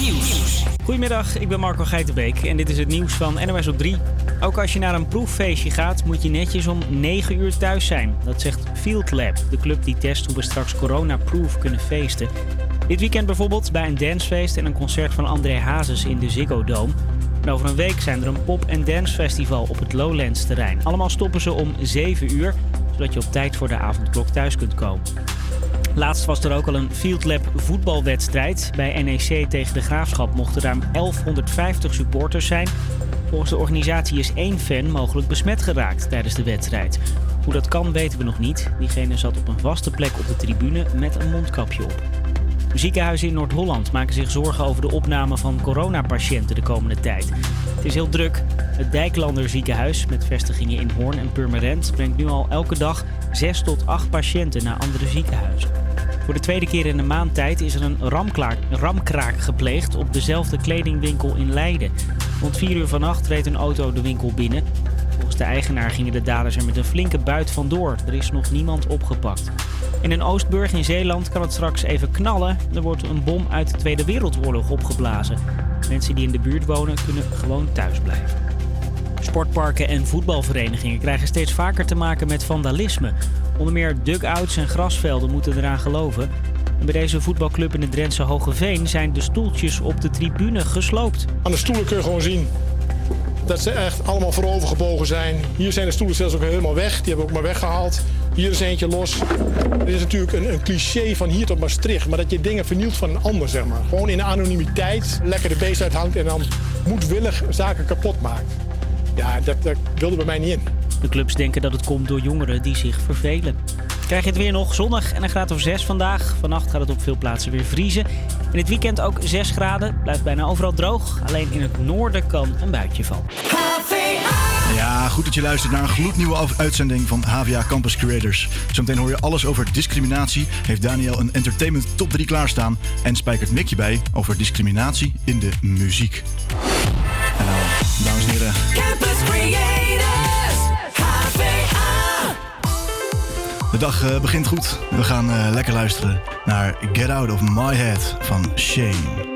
Nieuws. Goedemiddag, ik ben Marco Geitenbeek en dit is het nieuws van NOS op 3. Ook als je naar een proeffeestje gaat, moet je netjes om 9 uur thuis zijn. Dat zegt Field Lab, de club die test hoe we straks corona-proof kunnen feesten. Dit weekend bijvoorbeeld bij een dancefeest en een concert van André Hazes in de Ziggo Dome. En over een week zijn er een pop- en dancefestival op het Lowlands terrein. Allemaal stoppen ze om 7 uur, zodat je op tijd voor de avondklok thuis kunt komen. Laatst was er ook al een Field Lab voetbalwedstrijd. Bij NEC tegen de Graafschap mochten ruim 1150 supporters zijn. Volgens de organisatie is één fan mogelijk besmet geraakt tijdens de wedstrijd. Hoe dat kan weten we nog niet. Diegene zat op een vaste plek op de tribune met een mondkapje op. Ziekenhuizen in Noord-Holland maken zich zorgen over de opname van coronapatiënten de komende tijd. Het is heel druk. Het Dijklander ziekenhuis met vestigingen in Hoorn en Purmerend brengt nu al elke dag 6 tot 8 patiënten naar andere ziekenhuizen. Voor de tweede keer in een maand tijd is er een ramkraak gepleegd op dezelfde kledingwinkel in Leiden. Rond 4 uur vannacht reed een auto de winkel binnen. Volgens de eigenaar gingen de daders er met een flinke buit vandoor. Er is nog niemand opgepakt. In een Oostburg in Zeeland kan het straks even knallen. Er wordt een bom uit de Tweede Wereldoorlog opgeblazen. Mensen die in de buurt wonen kunnen gewoon thuis blijven. Sportparken en voetbalverenigingen krijgen steeds vaker te maken met vandalisme. Onder meer dugouts en grasvelden moeten eraan geloven. En bij deze voetbalclub in het Drentse Hogeveen zijn de stoeltjes op de tribune gesloopt. Aan de stoelen kun je gewoon zien dat ze echt allemaal voorover gebogen zijn. Hier zijn de stoelen zelfs ook helemaal weg. Die hebben we ook maar weggehaald. Hier is eentje los. Het is natuurlijk een, een, cliché van hier tot Maastricht. Maar dat je dingen vernielt van een ander, zeg maar. Gewoon in de anonimiteit lekker de beest uithangt en dan moedwillig zaken kapot maakt. Ja, dat, dat wilde bij mij niet in. De clubs denken dat het komt door jongeren die zich vervelen. Krijg je het weer nog zonnig en een graad of 6 vandaag. Vannacht gaat het op veel plaatsen weer vriezen. In het weekend ook 6 graden. Blijft bijna overal droog. Alleen in het noorden kan een buitje vallen. Ja, goed dat je luistert naar een gloednieuwe uitzending van HVA Campus Creators. Zometeen hoor je alles over discriminatie. Heeft Daniel een entertainment top 3 klaarstaan. En spijkert Mickey bij over discriminatie in de muziek. En nou, dames en heren. De dag uh, begint goed. We gaan uh, lekker luisteren naar Get Out of My Head van Shane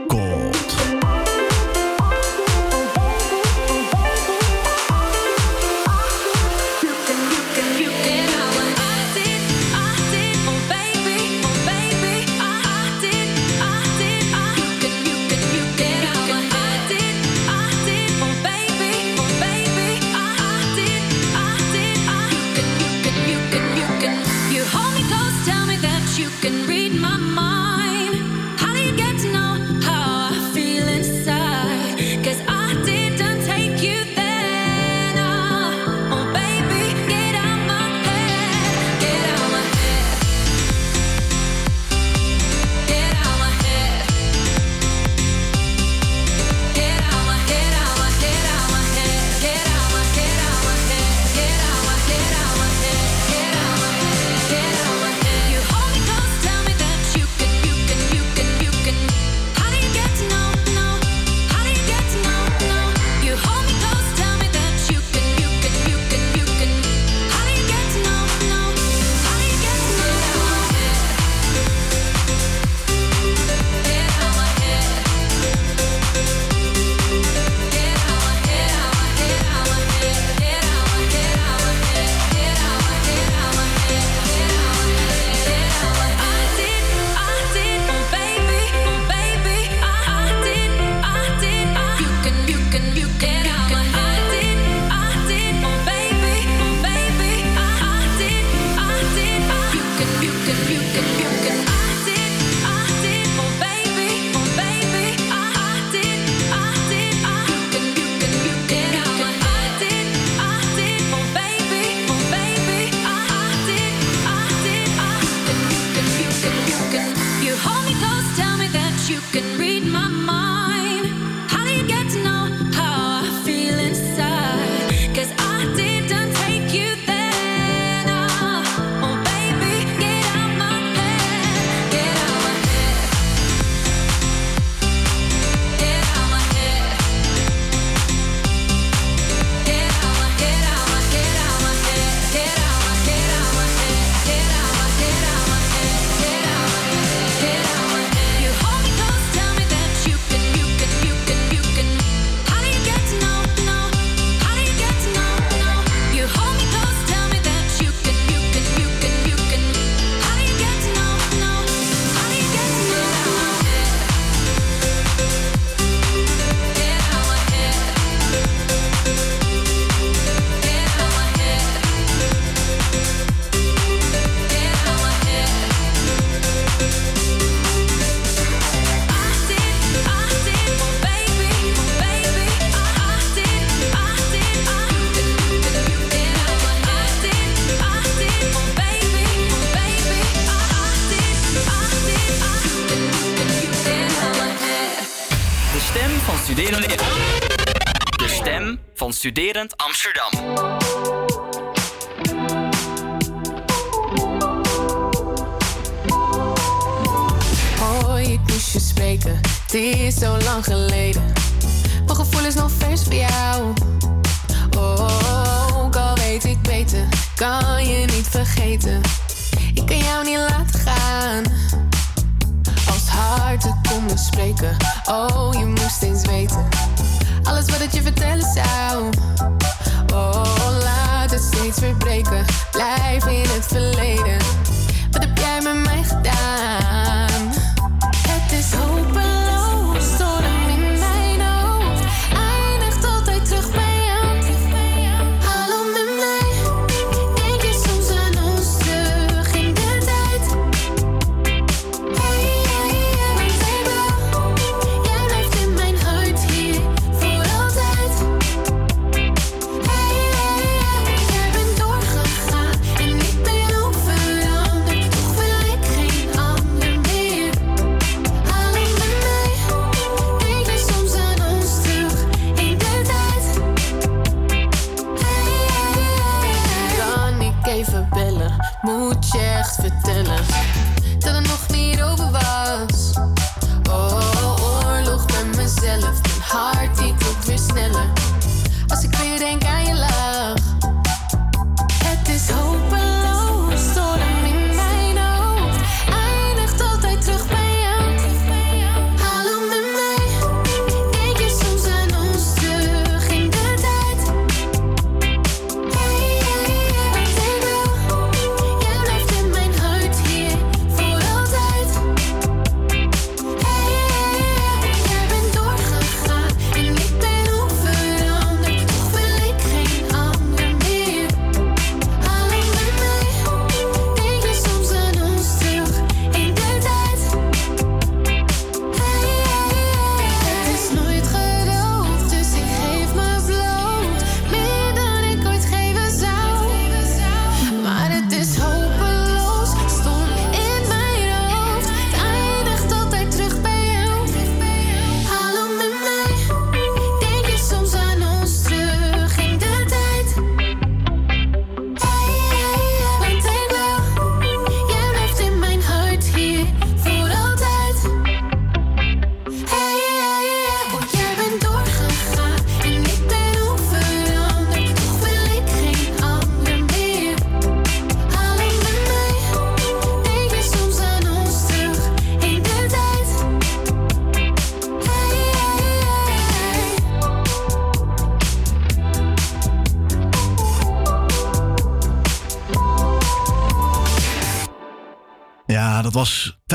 Amsterdam.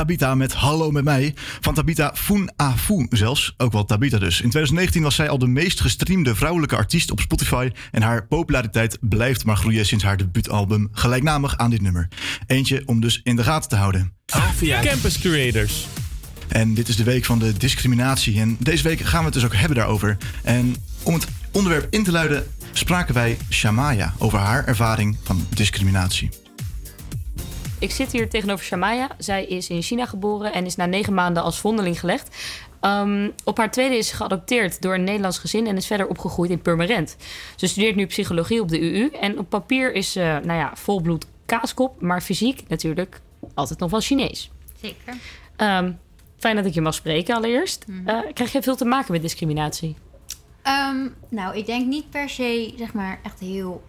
Tabita met Hallo met mij. Van Tabita Foen zelfs. Ook wel Tabita dus. In 2019 was zij al de meest gestreamde vrouwelijke artiest op Spotify. En haar populariteit blijft maar groeien sinds haar debuutalbum gelijknamig aan dit nummer. Eentje om dus in de gaten te houden. Campus Creators. En dit is de week van de discriminatie. En deze week gaan we het dus ook hebben daarover. En om het onderwerp in te luiden spraken wij Shamaya over haar ervaring van discriminatie. Ik zit hier tegenover Shamaya. Zij is in China geboren en is na negen maanden als vondeling gelegd. Ehm, op haar tweede is ze geadopteerd door een Nederlands gezin en is verder opgegroeid in Purmerend. Ze studeert nu psychologie op de UU en op papier is ze, nou ja, volbloed kaaskop, maar fysiek natuurlijk altijd nog wel Chinees. Zeker. Ehm, fijn dat ik je mag spreken allereerst. Mhm. Eh, krijg je veel te maken met discriminatie? Ehm, nou, ik denk niet per se, zeg maar, echt heel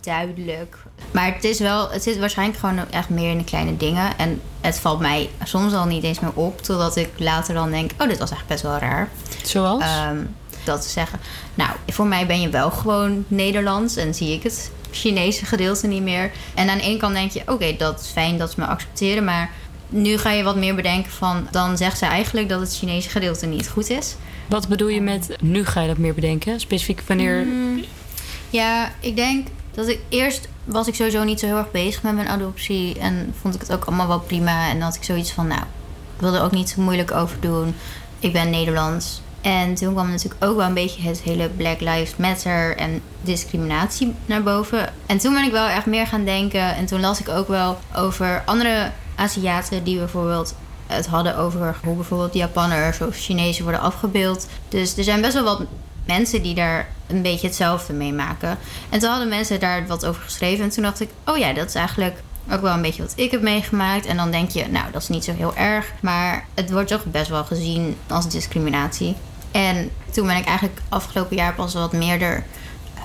duidelijk. Maar het is wel, het zit waarschijnlijk gewoon echt meer in de kleine dingen. En het valt mij soms al niet eens meer op, totdat ik later dan denk, oh, dit was echt best wel raar. Zoals? Ehm, dat te zeggen. Nou, voor mij ben je wel gewoon Nederlands en zie ik het Chinese gedeelte niet meer. En aan de ene kant denk je, oké, dat is fijn dat ze me accepteren, maar nu ga je wat meer bedenken van, dan zegt ze eigenlijk dat het Chinese gedeelte niet goed is. Wat bedoel je met nu ga je dat meer bedenken? Specifiek wanneer. Mm, ja, ik denk dat ik eerst was ik sowieso niet zo heel erg bezig met mijn adoptie. En vond ik het ook allemaal wel prima. En dan had ik zoiets van, nou, ik wil er ook niet zo moeilijk over doen. Ik ben Nederlands. En toen kwam natuurlijk ook wel een beetje het hele Black Lives Matter en discriminatie naar boven. En toen ben ik wel echt meer gaan denken. En toen las ik ook wel over andere Aziaten die bijvoorbeeld het hadden over hoe bijvoorbeeld Japanners of Chinezen worden afgebeeld. Dus er zijn best wel wat mensen die daar een beetje hetzelfde meemaken. En toen hadden mensen daar wat over geschreven. En toen dacht ik, oh ja, dat is eigenlijk ook wel een beetje wat ik heb meegemaakt. En dan denk je, nou, dat is niet zo heel erg. Maar het wordt toch best wel gezien als discriminatie. En toen ben ik eigenlijk afgelopen jaar pas wat meer er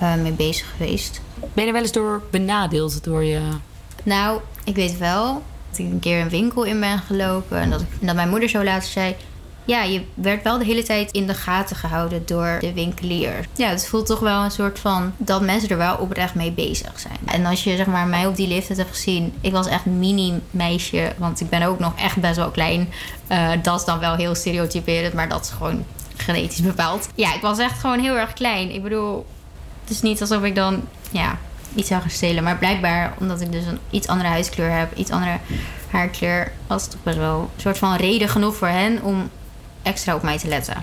eh, mee bezig geweest. Ben je er wel eens door benadeeld door je... Nou, ik weet wel dat ik een keer een winkel in ben gelopen. En dat, ik, en dat mijn moeder zo later zei... Ja, je werd wel de hele tijd in de gaten gehouden door de winkelier. Ja, het voelt toch wel een soort van dat mensen er wel oprecht mee bezig zijn. En als je zeg maar mij op die leeftijd hebt gezien, ik was echt mini meisje, want ik ben ook nog echt best wel klein. Eh, dat is dan wel heel stereotyperend, maar dat is gewoon genetisch bepaald. Ja, ik was echt gewoon heel erg klein. Ik bedoel, het is niet alsof ik dan ja, iets zou gaan stelen. Maar blijkbaar, omdat ik dus een iets andere huidskleur heb, iets andere haarkleur, was het toch best wel een soort van reden genoeg voor hen om extra op mij te letten.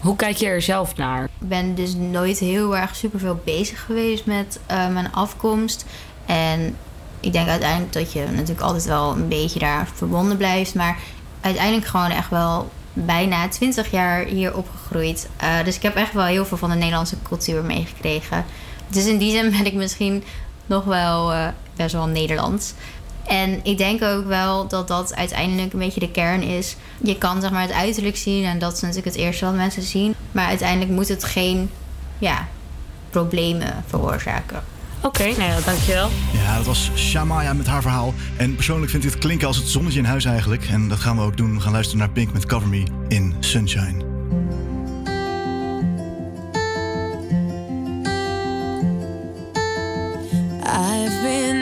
Hoe kijk je er zelf naar? Ik ben dus nooit heel erg superveel bezig geweest met eh, mijn afkomst. En ik denk uiteindelijk dat je natuurlijk altijd wel een beetje daar verbonden blijft. Maar uiteindelijk gewoon echt wel bijna 20 jaar hier opgegroeid. Eh, dus ik heb echt wel heel veel van de Nederlandse cultuur meegekregen. Dus in die zin ben ik misschien nog wel eh, best wel Nederlands. En ik denk ook wel dat dat uiteindelijk een beetje de kern is. Je kan zeg maar het uiterlijk zien en dat is natuurlijk het eerste wat mensen zien. Maar uiteindelijk moet het geen ja, problemen veroorzaken. Oké, nou ja, dankjewel. Ja, dat was Shamaya met haar verhaal. En persoonlijk vind ik het klinken als het zonnetje in huis eigenlijk. En dat gaan we ook doen. We gaan luisteren naar Pink met Cover Me in Sunshine. I've been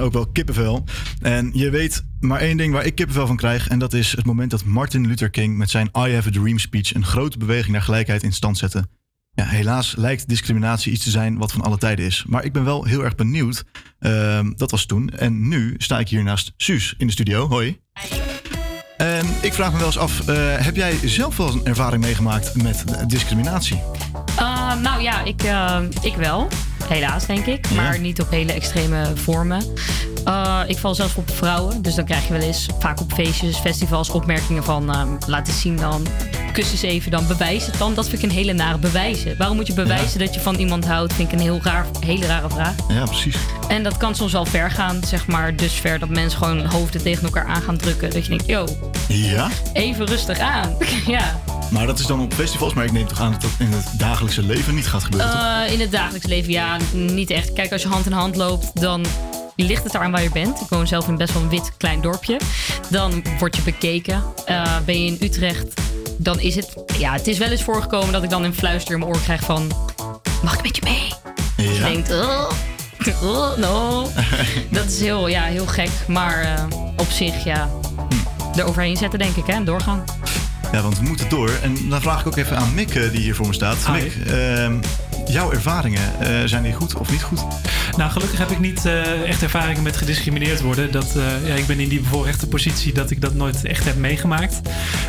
ook wel kippenvel. En je weet maar één ding waar ik kippenvel van krijg. En dat is het moment dat Martin Luther King met zijn I Have a Dream speech een grote beweging naar gelijkheid in stand zette. Ja, helaas lijkt discriminatie iets te zijn wat van alle tijden is. Maar ik ben wel heel erg benieuwd. Ehm, dat was toen. En nu sta ik hier naast Suus in de studio. Hoi. En ik vraag me wel eens af, eh, heb jij zelf wel een ervaring meegemaakt met discriminatie? Uh, nou ja, ik, uh, ik wel. Helaas, denk ik. Maar niet op hele extreme vormen. Uh, ik val zelf op vrouwen. Dus dan krijg je wel eens vaak op feestjes, festivals opmerkingen van... Uh, laat eens zien dan, kus eens even dan, bewijs het dan. Dat vind ik een hele nare bewijzen. Waarom moet je bewijzen dat je van iemand houdt? Vind ik een heel raar, hele rare vraag. Ja, precies. En dat kan soms wel ver gaan, zeg maar. Dus ver dat mensen gewoon hoofden tegen elkaar aan gaan drukken. Dat je denkt, yo, Ja? even rustig aan. ja. Maar dat is dan op festivals, maar ik neem toch aan dat dat in het dagelijkse leven niet gaat gebeuren? Uh, in het dagelijks leven, ja, niet echt. Kijk, als je hand in hand loopt, dan ligt het eraan waar je bent. Ik woon zelf in best wel een wit klein dorpje. Dan word je bekeken. Uh, ben je in Utrecht, dan is het... Ja, het is wel eens voorgekomen dat ik dan een fluister in mijn oor krijg van... Mag ik met je mee? Ja. Je denkt, oh, oh, no. dat is heel, ja, heel gek. Maar uh, op zich, ja, er overheen zetten denk ik, hè. en Doorgaan. Ja, want we moeten door. En dan vraag ik ook even aan Mick, eh, die hier voor me staat. Hi. Mick, ehm, jouw ervaringen, eh, zijn die goed of niet goed? Nou, gelukkig heb ik niet eh, echt ervaringen met gediscrimineerd worden. Dat, eh, ja, ik ben in die bevoorrechte positie dat ik dat nooit echt heb meegemaakt.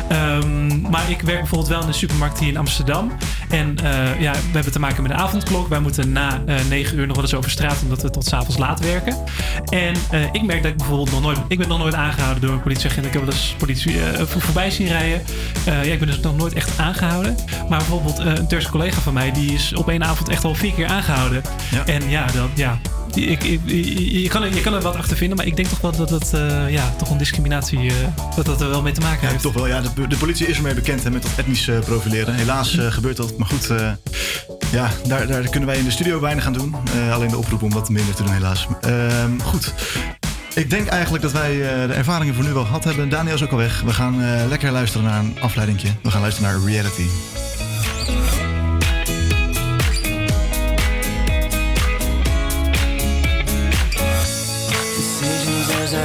Ehm, maar ik werk bijvoorbeeld wel in een supermarkt hier in Amsterdam. En ja, we hebben te maken met een avondklok. Wij moeten na eh 9 uur nog wel eens over straat, omdat we tot s'avonds laat werken. En ik merk dat ik bijvoorbeeld nog nooit... Ik ben nog nooit aangehouden door een politieagent. Ik heb wel eens politie voor- voorbij zien rijden. Ja, ik ben dus nog nooit echt aangehouden. Maar bijvoorbeeld een Turkse collega van mij... die is op één avond echt al vier keer aangehouden. En ja, dat, ja ik, ik, je, kan er, je kan er wat achter vinden, maar ik denk toch wel dat het eh, ja, toch een discriminatie eh, dat dat er wel mee te maken Ja, heeft. toch wel. Ja, de, de politie is ermee bekend hè, met dat etnisch eh, profileren. Helaas eh, gebeurt dat. Maar goed, ja, daar, daar kunnen wij in de studio weinig aan doen. Alleen de oproep om wat minder te doen, helaas. Ehm, goed. Ik denk eigenlijk dat wij de ervaringen voor nu wel gehad hebben. Daniel is ook al weg. We gaan lekker luisteren naar een afleidingje. We gaan luisteren naar Reality.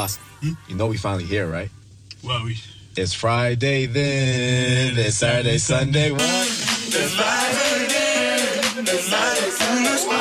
Boss, you know we finally here, right? Well, we. It's Friday then. It's Saturday, Sunday. What? It's live again. It's live Sunday.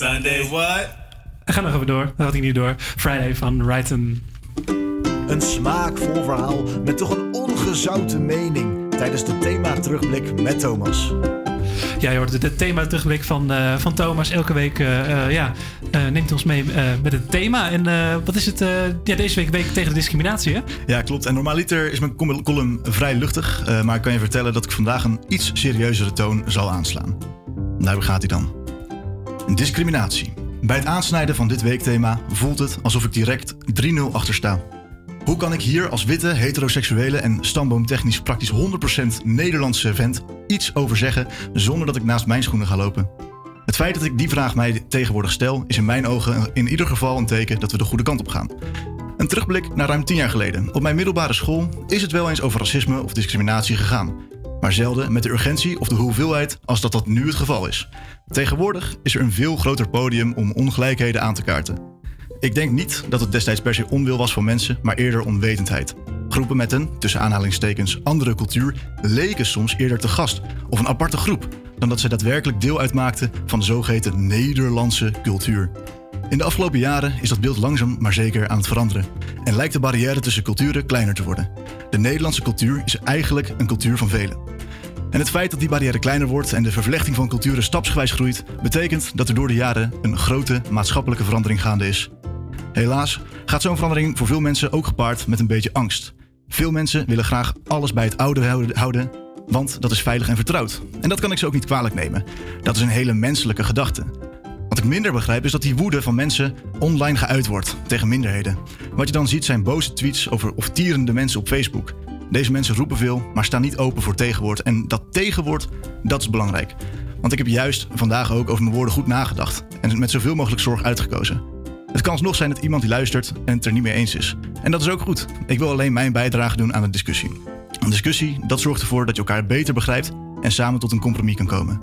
Sunday, what? ga nog even door. Dat had ik niet door. Friday van Righton. Een smaakvol verhaal met toch een ongezouten mening tijdens de thema terugblik met Thomas. Ja, je hoort het thema terugblik van, eh, van Thomas. Elke week eh, eh, ja, neemt ons mee eh, met het thema. En eh, wat is het? eh, ja, deze week week tegen de discriminatie, hè? Ja, klopt. En normaliter is mijn column vrij luchtig, eh, maar ik kan je vertellen dat ik vandaag een iets serieuzere toon zal aanslaan. Daar gaat hij dan. Discriminatie. Bij het aansnijden van dit weekthema voelt het alsof ik direct 3-0 achter sta. Hoe kan ik hier als witte, heteroseksuele en stamboomtechnisch praktisch 100% Nederlandse vent iets over zeggen zonder dat ik naast mijn schoenen ga lopen? Het feit dat ik die vraag mij tegenwoordig stel, is in mijn ogen in ieder geval een teken dat we de goede kant op gaan. Een terugblik naar ruim 10 jaar geleden. Op mijn middelbare school is het wel eens over racisme of discriminatie gegaan. Maar zelden met de urgentie of de hoeveelheid als dat dat nu het geval is. Tegenwoordig is er een veel groter podium om ongelijkheden aan te kaarten. Ik denk niet dat het destijds per se onwil was van mensen, maar eerder onwetendheid. Groepen met een, tussen aanhalingstekens, andere cultuur leken soms eerder te gast of een aparte groep dan dat zij daadwerkelijk deel uitmaakten van de zogeheten Nederlandse cultuur. In de afgelopen jaren is dat beeld langzaam maar zeker aan het veranderen en lijkt de barrière tussen culturen kleiner te worden. De Nederlandse cultuur is eigenlijk een cultuur van velen. En het feit dat die barrière kleiner wordt en de vervlechting van culturen stapsgewijs groeit, betekent dat er door de jaren een grote maatschappelijke verandering gaande is. Helaas gaat zo'n verandering voor veel mensen ook gepaard met een beetje angst. Veel mensen willen graag alles bij het oude houden- want dat is veilig en vertrouwd. En dat kan ik ze ook niet kwalijk nemen. Dat is een hele menselijke gedachte. Ik minder begrijp is dat die woede van mensen online geuit wordt tegen minderheden. Wat je dan ziet zijn boze tweets over of tierende mensen op Facebook. Deze mensen roepen veel, maar staan niet open voor tegenwoord. En dat tegenwoord, dat is belangrijk. Want ik heb juist vandaag ook over mijn woorden goed nagedacht. En met zoveel mogelijk zorg uitgekozen. Het kan alsnog zijn dat iemand die luistert en het er niet mee eens is. En dat is ook goed. Ik wil alleen mijn bijdrage doen aan de discussie. Een discussie, dat zorgt ervoor dat je elkaar beter begrijpt en samen tot een compromis kan komen.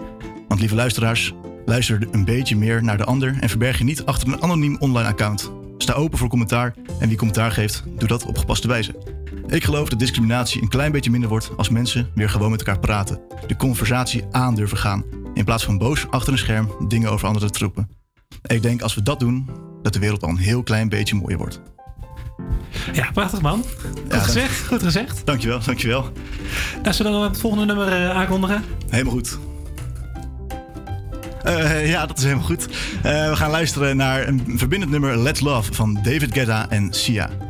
Want lieve luisteraars, Luister een beetje meer naar de ander en verberg je niet achter een anoniem online account. Sta open voor commentaar en wie commentaar geeft, doe dat op gepaste wijze. Ik geloof dat discriminatie een klein beetje minder wordt als mensen weer gewoon met elkaar praten. De conversatie aan durven gaan. In plaats van boos achter een scherm dingen over anderen te troepen. Ik denk als we dat doen, dat de wereld al een heel klein beetje mooier wordt. Ja, prachtig man. Goed Ja, gezegd, goed gezegd. Dankjewel, dankjewel. Nou, zullen we dan het volgende nummer eh, aankondigen? Helemaal goed. Eh, ja, dat is helemaal goed. Eh, we gaan luisteren naar een verbindend nummer Let's Love van David Guetta en Sia.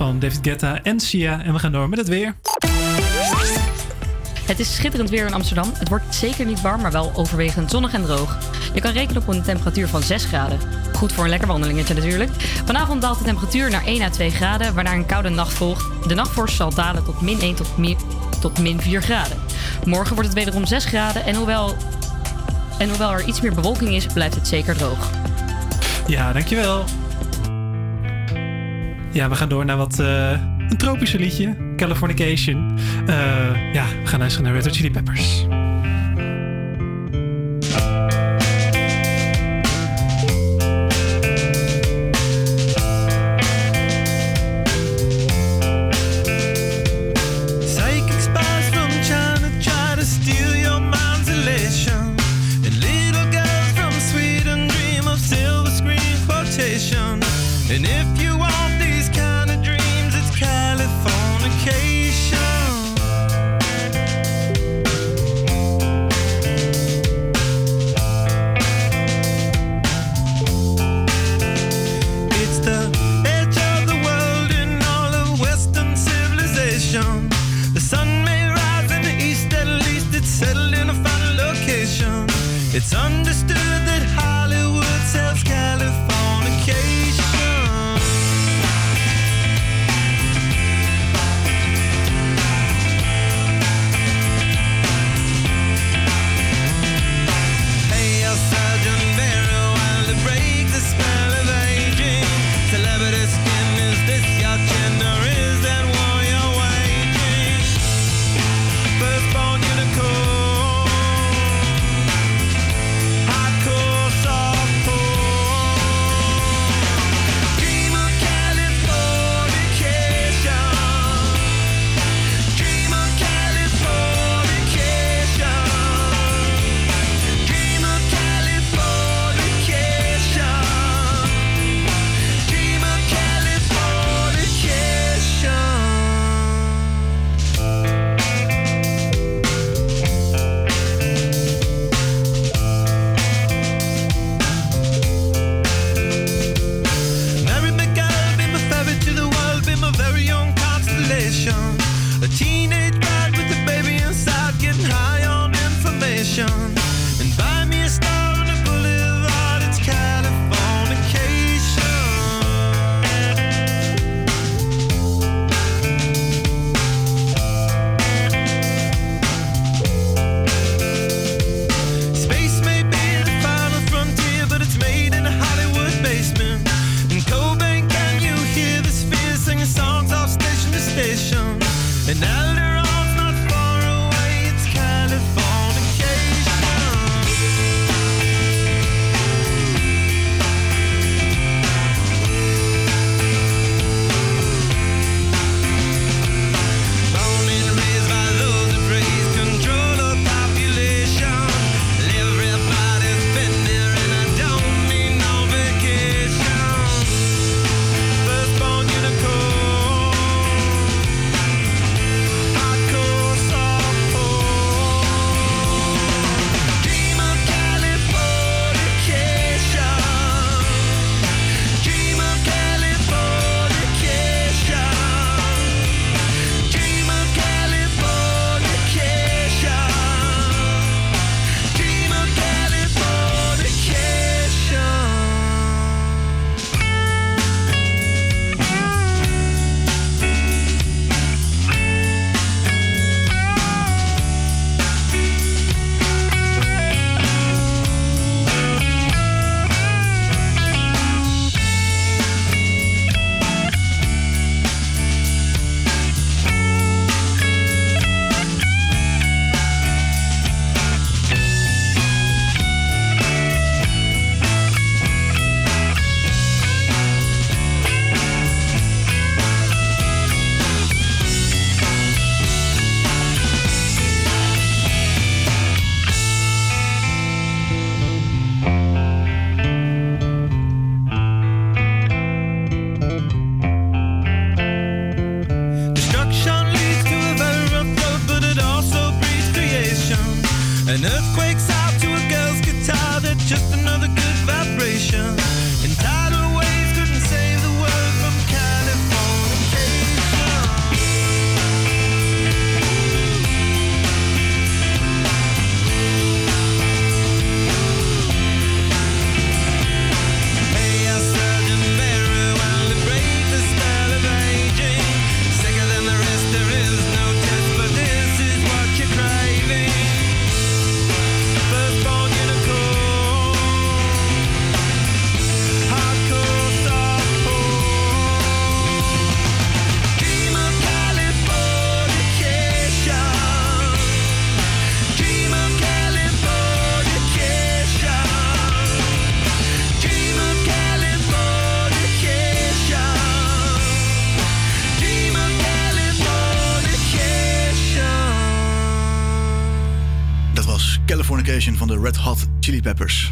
Van David Guetta en Sia. En we gaan door met het weer. Het is schitterend weer in Amsterdam. Het wordt zeker niet warm, maar wel overwegend zonnig en droog. Je kan rekenen op een temperatuur van 6 graden. Goed voor een lekker wandelingetje natuurlijk. Vanavond daalt de temperatuur naar 1 à 2 graden, waarna een koude nacht volgt. De nachtvorst zal dalen tot min 1 tot min, tot min 4 graden. Morgen wordt het wederom 6 graden en hoewel, en hoewel er iets meer bewolking is, blijft het zeker droog. Ja, dankjewel. Ja, we gaan door naar wat eh, een tropische liedje. Californication. Eh, ja, we gaan luisteren naar Red Hot Chili Peppers.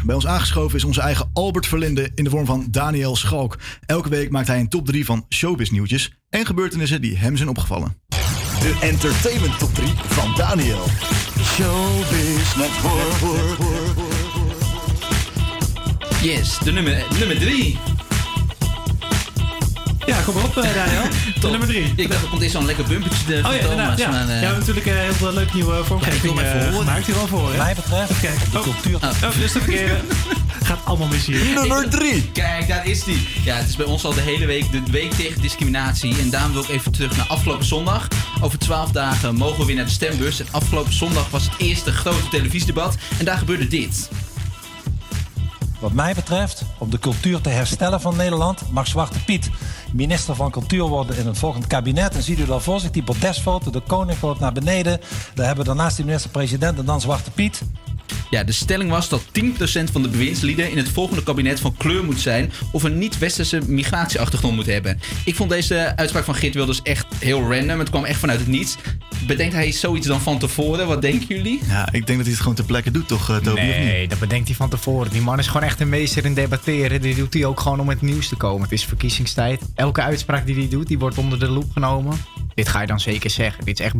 Bij ons aangeschoven is onze eigen Albert Verlinde in de vorm van Daniel Schalk. Elke week maakt hij een top 3 van showbiz nieuwtjes en gebeurtenissen die hem zijn opgevallen. De entertainment top 3 van Daniel. Showbiz Network. Yes, de nummer, nummer drie. Ja, kom maar op, eh, Daniel. De nummer drie. Ik dacht, er komt eerst zo'n lekker bumpertje de Oh ja, inderdaad. Ja. maar, ja, eh, we hebben natuurlijk een heel veel leuke nieuwe vormgeving Ja, ik wil hem even eh, horen. gemaakt. Hier al voor, hè? Mij betreft, kijken. de Oh. cultuur- Oh, dus te verkeren. Gaat allemaal mis hier. Nummer 3. Kijk, daar is die. Ja, het is bij ons al de hele week de week tegen discriminatie. En daarom wil ik even terug naar afgelopen zondag. Over 12 dagen mogen we weer naar de stembus. En afgelopen zondag was het eerste grote televisiedebat. En daar gebeurde dit. Wat mij betreft, om de cultuur te herstellen van Nederland, mag Zwarte Piet minister van Cultuur worden in het volgende kabinet. En ziet u daar voor zich die protestfoto, de koning loopt naar beneden. Daar hebben we daarnaast die minister-president en dan Zwarte Piet. Ja, de stelling was dat 10% van de bewindslieden in het volgende kabinet van kleur moet zijn of een niet-westerse migratieachtergrond moet hebben. Ik vond deze uitspraak van Geert Wilders echt heel random. Het kwam echt vanuit het niets. Bedenkt hij zoiets dan van tevoren? Wat denken jullie? Ja, ik denk dat hij het gewoon ter plekke doet, toch, eh, Toby? of niet? Nee, dat bedenkt hij van tevoren. Die man is gewoon echt een meester in debatteren. Die doet hij ook gewoon om het nieuws te komen. Het is verkiezingstijd. Elke uitspraak die hij doet, die wordt onder de loep genomen. Dit ga je dan zeker zeggen. Dit is echt,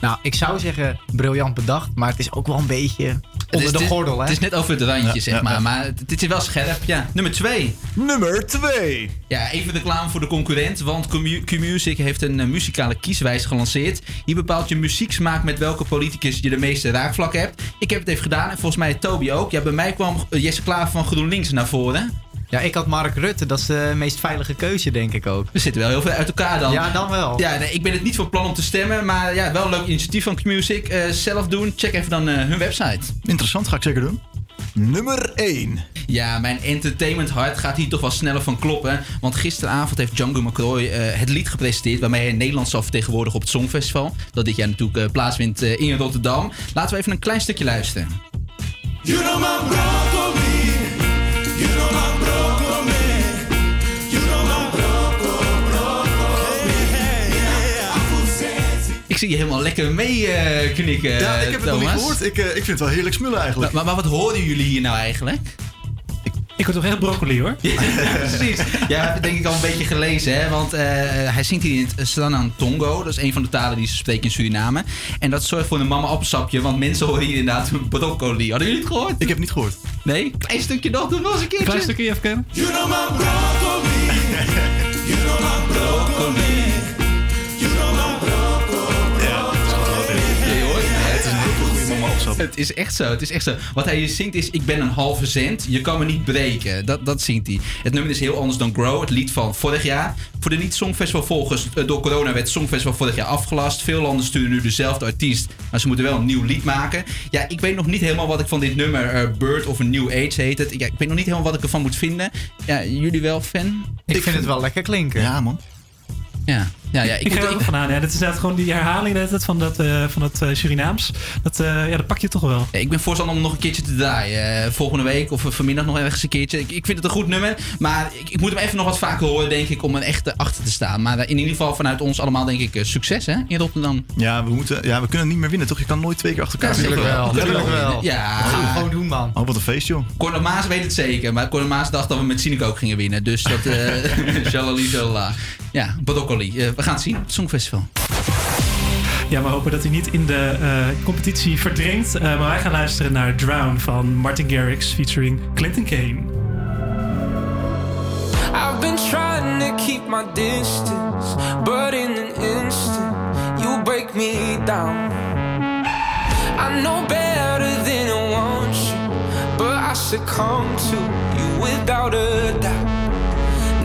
nou, ik zou zeggen briljant bedacht, maar het is ook wel een beetje onder Het is- de het- gordel, hè? Het is net over het randje, Ja, zeg ja, maar. ja. Maar het, het is wel scherp. Ja, nummer 2. Nummer 2. Ja, even reclame voor de concurrent. Want Q- Q-Music heeft een eh, muzikale kieswijze gelanceerd. Hier bepaalt je muzieksmaak met welke politicus je de meeste raakvlak hebt. Ik heb het even gedaan en volgens mij Toby ook. Ja, bij mij kwam eh, Jesse Klaver van GroenLinks naar voren. Ja, ik had Mark Rutte. Dat is de meest veilige keuze, denk ik ook. We zitten wel heel veel uit elkaar dan. Ja, dan wel. Ja, nee, ik ben het niet van plan om te stemmen. Maar ja, wel een leuk initiatief van Q-Music. Eh, zelf doen. Check even dan eh, hun website. Interessant, ga ik zeker doen. Nummer 1. Ja, mijn entertainment hart gaat hier toch wel sneller van kloppen. Want gisteravond heeft Django McCroy eh, het lied gepresenteerd... waarmee hij Nederland zal vertegenwoordigen op het Songfestival. Dat dit jaar natuurlijk plaatsvindt in Rotterdam. Laten we even een klein stukje luisteren. You know Ik zie je helemaal lekker mee eh, knikken, Ja, ik heb het nog niet gehoord. Ik, eh, ik vind het wel heerlijk smullen eigenlijk. Maar, maar wat hoorden jullie hier nou eigenlijk? Ik word toch echt broccoli, hoor. Ja, precies. Ja, heb het denk ik al een beetje gelezen, hè? Want eh, hij zingt hier in het Sranan Tongo. Dat is een van de talen die ze spreken in Suriname. En dat zorgt voor een mama appelsapje, want mensen horen hier inderdaad broccoli. Hadden jullie het gehoord? Ik heb het niet gehoord. Nee? Klein stukje nog, doe nog eens een keertje. Klein stukje even kennen. You know my broccoli. You know my broccoli. Het is echt zo, het is echt zo. Wat hij hier zingt is, ik ben een halve cent, je kan me niet breken. Dat, dat zingt hij. Het nummer is heel anders dan Grow, het lied van vorig jaar. Voor de niet-songfestivalvolgers, eh, door corona werd het songfestival vorig jaar afgelast. Veel landen sturen nu dezelfde artiest, maar ze moeten wel een nieuw lied maken. Ja, ik weet nog niet helemaal wat ik van dit nummer, eh, Bird of a New Age heet het. Ja, ik weet nog niet helemaal wat ik ervan moet vinden. Ja, jullie wel fan? Ik, vind het wel lekker klinken. Ja, man. Ja, ja, ja. Ik, Ik, ga er ook ik, van aan. Ja, dat is inderdaad gewoon die herhaling net het van dat, eh, van dat eh, Surinaams. Dat, eh, ja, dat pak je toch wel. Ja, ik ben voorstander om nog een keertje te draaien. Eh, volgende week of vanmiddag nog ergens een keertje. Ik, ik vind het een goed nummer. Maar ik, ik moet hem even nog wat vaker horen, denk ik, om er echt achter te staan. Maar in ieder geval vanuit ons allemaal, denk ik, eh, succes hè, in Rotterdam. Ja, we, moeten, ja, we kunnen niet meer winnen, toch? Je kan nooit twee keer achter elkaar Ja, winnen. zeker wel. Tuurlijk wel. Ja. Dat gaan we gewoon doen, man. Oh, wat een feest, joh. Cornel Maas weet het zeker. Maar Cornel Maas dacht dat we met Sineke ook gingen winnen. Dus dat... eh shalali, shalala. Ja, broccoli. We gaan het zien. Het Songfestival. Ja, we hopen dat hij niet in de eh, competitie verdrinkt. Eh, maar wij gaan luisteren naar Drown van Martin Garrix featuring Clinton Kane. I've been trying to keep my distance, but in an instant, you break me down. I know better than I want you, but I succumb to you without a doubt.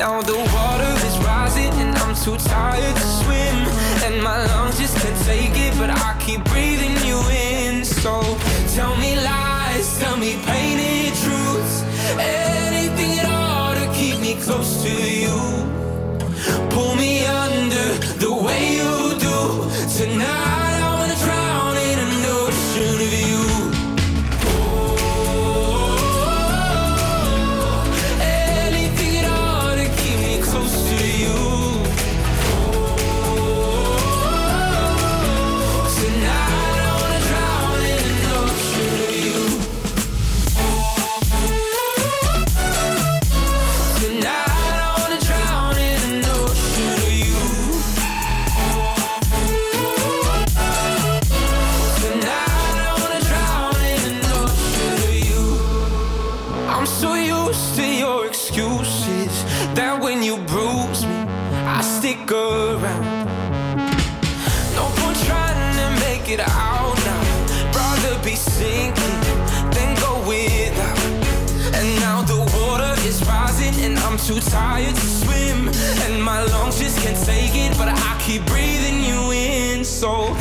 Now the water is rising, and I'm too tired to swim, and my lungs just can't take it, but I keep breathing you in. So tell me lies, tell me painted truths, anything at all to keep me close to you. Pull me under the way you do. Tonight tired to swim, and my lungs just can't take it, but I keep breathing you in, so.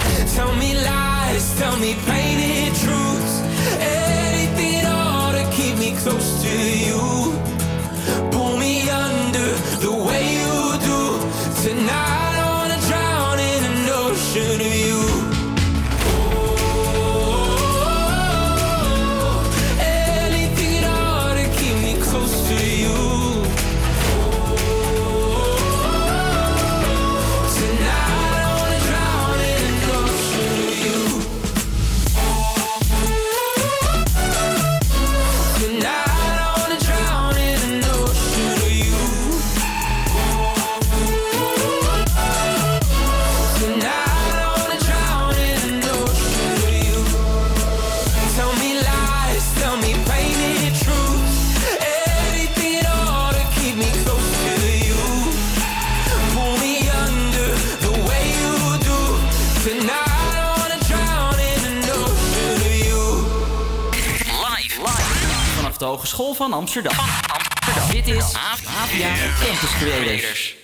School van Amsterdam. Dit is APA Campus Creators.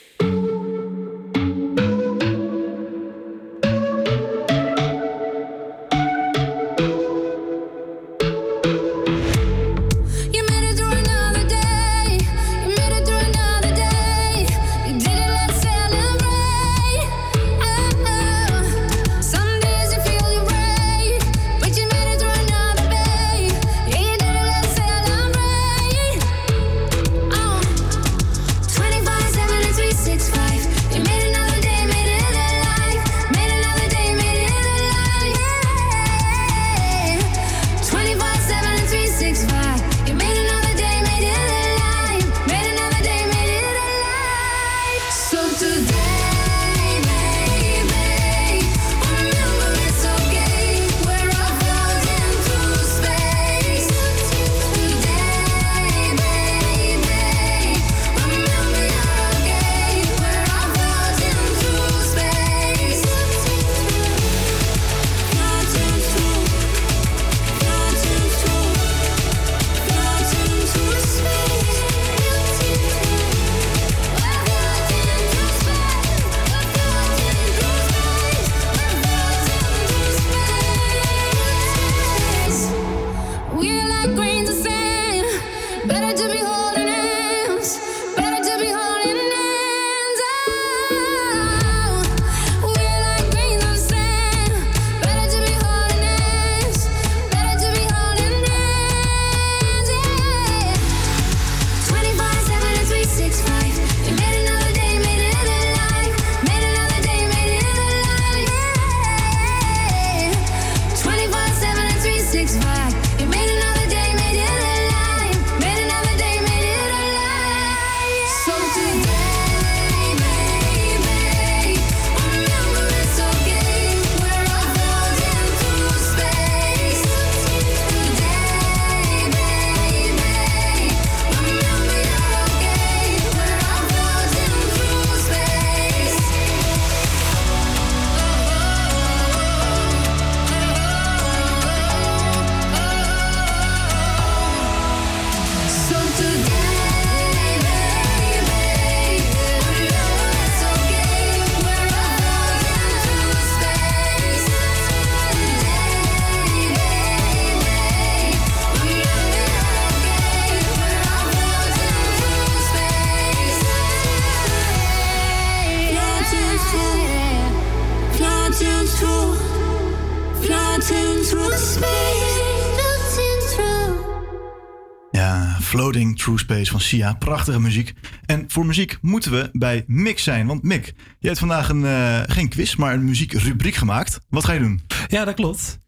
True Space van Sia. Prachtige muziek. En voor muziek moeten we bij Mick zijn. Want Mick, je hebt vandaag een, eh, geen quiz, maar een muziekrubriek gemaakt. Wat ga je doen? Ja, dat klopt.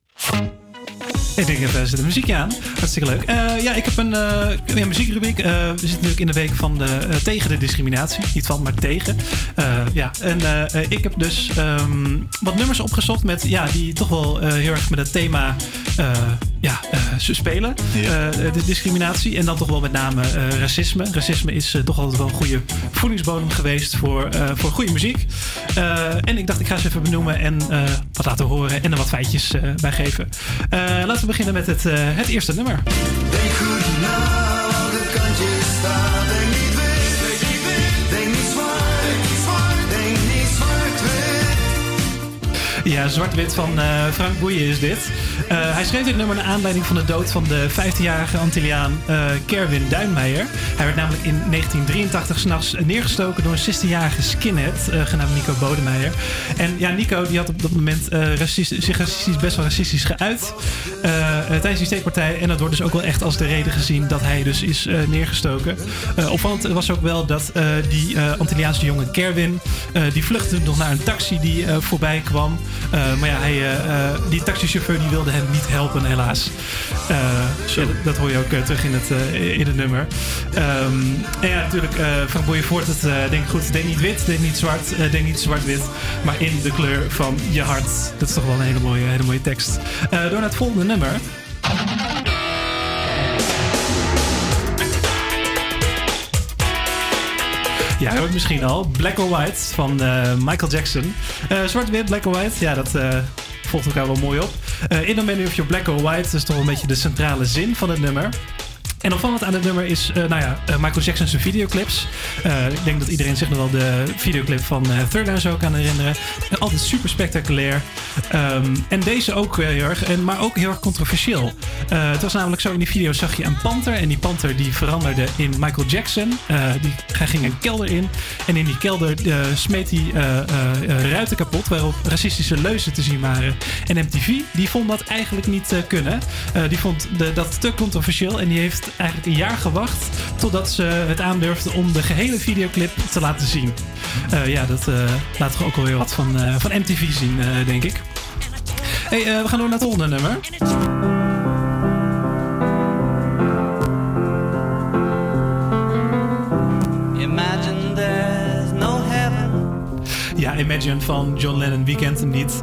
Ik denk even, zet de muziekje aan. Hartstikke leuk. Eh, ja, ik heb een eh, ja, muziekrubriek. Eh, we zitten natuurlijk in de week van de, eh, tegen de discriminatie. Niet van, maar tegen. Eh, ja, en eh, eh, ik heb dus ehm, wat nummers opgezocht met, ja, die toch wel eh, heel erg met het thema eh, ja, eh, ze spelen. Eh, de discriminatie. En dan toch wel met name eh, racisme. Racisme is eh, toch altijd wel een goede voedingsbodem geweest voor, eh, voor goede muziek. Eh, en ik dacht, ik ga ze even benoemen en eh, wat laten horen en er wat feitjes eh, bij geven. Eh, laten we beginnen met het, eh, het eerste nummer. Ja, Zwart-Wit van eh, Frank Boeien is dit. Eh, hij schreef dit nummer naar aanleiding van de dood van de 15-jarige Antilliaan eh, Kerwin Duinmeijer. Hij werd namelijk in 1983 s'nachts neergestoken door een 16-jarige skinhead eh, genaamd Nico Bodemeijer. En ja, Nico die had op dat moment zich racistisch, best wel racistisch geuit tijdens die steekpartij. En dat wordt dus ook wel echt als de reden gezien dat hij dus is neergestoken. Opvallend was ook wel dat die Antilliaanse jongen Kerwin, die vluchtte nog naar een taxi die voorbij kwam. Maar ja, hij, die taxichauffeur die wilde hem niet helpen, helaas. Eh, dat, hoor je ook eh, terug in het, eh, in het nummer. Ehm, en ja, natuurlijk, eh Frank Boeien het eh, denk ik goed. Denk niet wit, denk niet zwart, eh, denk niet zwart-wit. Maar in de kleur van je hart. Dat is toch wel een hele mooie, hele mooie tekst. Eh, door naar het volgende nummer. Ja, hoort misschien al. Black or White van eh, Michael Jackson. Eh, Zwart-wit, Black or White. Ja, dat eh, volgt elkaar wel mooi op. Eh in the menu of your Black or White. Is toch een beetje de centrale zin van het nummer. En opvallend aan het nummer is, eh, nou ja, eh, Michael Jackson's videoclips. Eh, ik denk dat iedereen zich nog wel de videoclip van Third zo kan herinneren. Altijd super spectaculair. Ehm, en deze ook heel erg, en, maar ook heel erg controversieel. Het was namelijk zo, in die video zag je een panter. En die panter die veranderde in Michael Jackson. Die, hij ging een kelder in. En in die kelder smeet hij ruiten kapot waarop racistische leuzen te zien waren. En MTV die vond dat eigenlijk niet kunnen. Die vond de, dat te controversieel en die heeft eigenlijk een jaar gewacht totdat ze het aandurfde om de gehele videoclip te laten zien. Eh, ja, dat eh, laat toch ook wel weer wat van, eh, van MTV zien, denk ik. Hey, we gaan door naar het volgende nummer. Ja, Imagine van John Lennon, wie kent hem niet?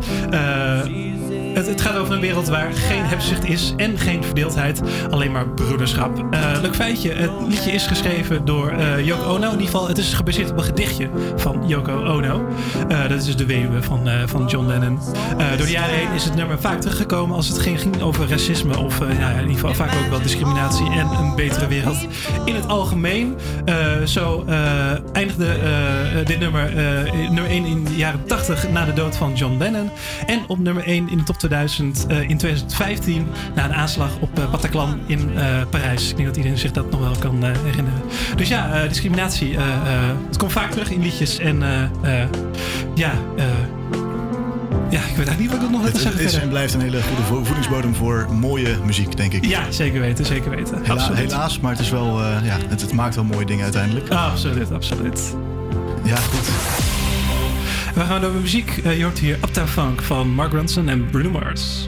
Het, het gaat over een wereld waar geen hebzucht is en geen verdeeldheid, alleen maar broederschap. Eh, leuk feitje, het liedje is geschreven door eh, Yoko Ono. In ieder geval, het is gebaseerd op een gedichtje van Yoko Ono. Eh, dat is dus de weduwe van, van John Lennon. Door de jaren heen is het nummer vaak teruggekomen als het ging, ging over racisme of ja, in ieder geval vaak ook wel discriminatie en een betere wereld in het algemeen. Zo eindigde dit nummer nummer 1 in de jaren 80 na de dood van John Lennon. En op nummer 1 in de top 2000 eh, in 2015 na een aanslag op eh, Bataclan in eh, Parijs. Ik denk dat iedereen zich dat nog wel kan herinneren. Dus ja, discriminatie. het komt vaak terug in liedjes. En ja, ja, ik weet eigenlijk niet wat ik nog net te zeggen het is en blijft een hele goede vo- voedingsbodem voor mooie muziek, denk ik. Ja, zeker weten, zeker weten. Hela- helaas, maar het, is wel, ja, het, het maakt wel mooie dingen uiteindelijk. Absoluut, absoluut. Ja, goed. We gaan met muziek. Eh, je hoort hier Uptown Funk van Mark Ronson en Bruno Mars.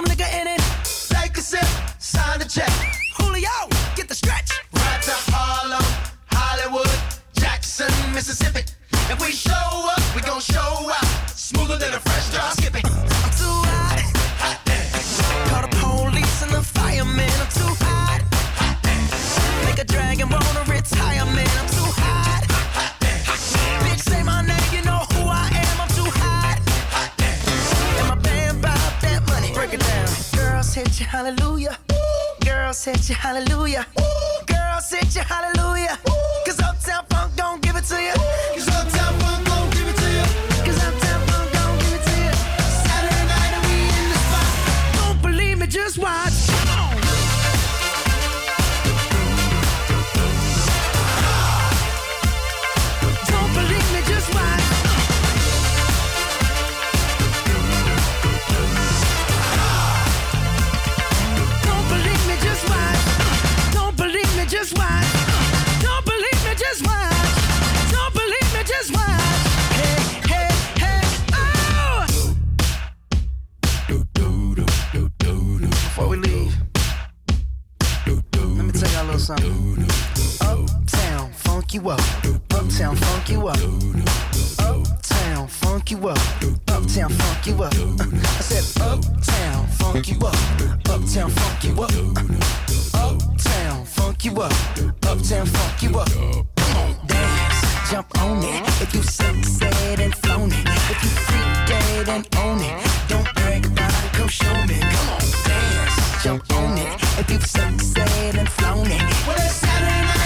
some nigga in it. Hit you, hallelujah. girl. hit you, hallelujah. Cause Uptown Funk don't give it to you. Cause Uptown, funk you up. Uptown, funk you up. Uptown, funk you up. Uptown, funk you up. I said, Uptown, funk you up. Uptown, funk you up. Uptown, funk you up. Uptown, funk you up. Dance, jump on it. If you succeed and flown it, if you freak dead and own it, don't brag about it. Come show me. Come on, jump on it. If you've succeeded and flown it, well it's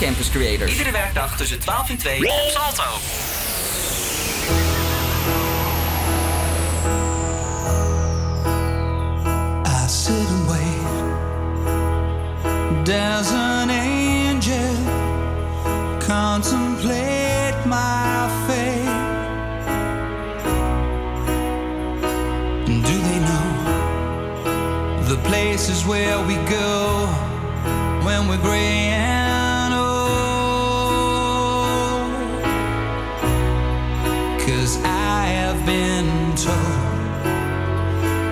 Campus Creators. Iedere werkdag tussen 12 en 2 op Salto. I sit and wait. There's an angel contemplate my fate. Do they know the places where we go when we're gray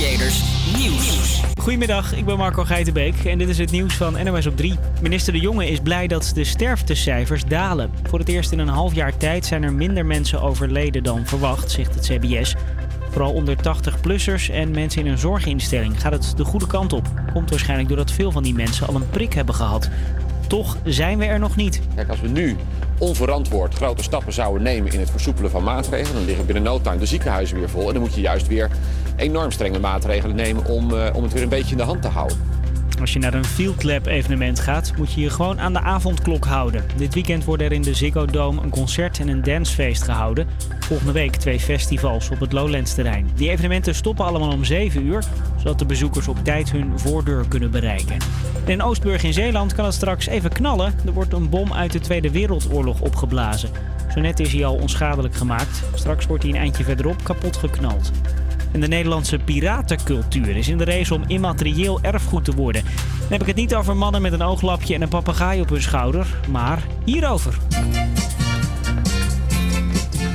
Creators Nieuws. Goedemiddag, ik ben Marco Geitenbeek en dit is het nieuws van NOS op 3. Minister De Jonge is blij dat de sterftecijfers dalen. Voor het eerst in een half jaar tijd zijn er minder mensen overleden dan verwacht, zegt het CBS. Vooral onder 80-plussers en mensen in een zorginstelling gaat het de goede kant op. Komt waarschijnlijk doordat veel van die mensen al een prik hebben gehad. Toch zijn we er nog niet. Kijk, als we nu onverantwoord grote stappen zouden nemen in het versoepelen van maatregelen, dan liggen binnen no time de ziekenhuizen weer vol. En dan moet je juist weer enorm strenge maatregelen nemen om, eh, om het weer een beetje in de hand te houden. Als je naar een Field Lab evenement gaat, moet je je gewoon aan de avondklok houden. Dit weekend worden er in de Ziggo Dome een concert en een dancefeest gehouden. Volgende week twee festivals op het Lowlands terrein. Die evenementen stoppen allemaal om 7 uur, zodat de bezoekers op tijd hun voordeur kunnen bereiken. En in Oostburg in Zeeland kan het straks even knallen. Er wordt een bom uit de Tweede Wereldoorlog opgeblazen. Zo net is hij al onschadelijk gemaakt. Straks wordt hij een eindje verderop kapot geknald. En de Nederlandse piratencultuur is in de race om immaterieel erfgoed te worden. Dan heb ik het niet over mannen met een ooglapje en een papegaai op hun schouder, maar hierover.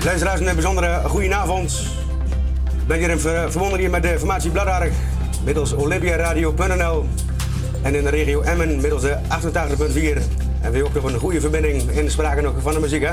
Luisteraars, een bijzondere goedenavond. Ik ben hier in ver- verbonden hier met de formatie Bladark, middels olympiaradio.nl en in de regio Emmen middels de 88.4. En we ook nog een goede verbinding in sprake nog van de muziek, hè?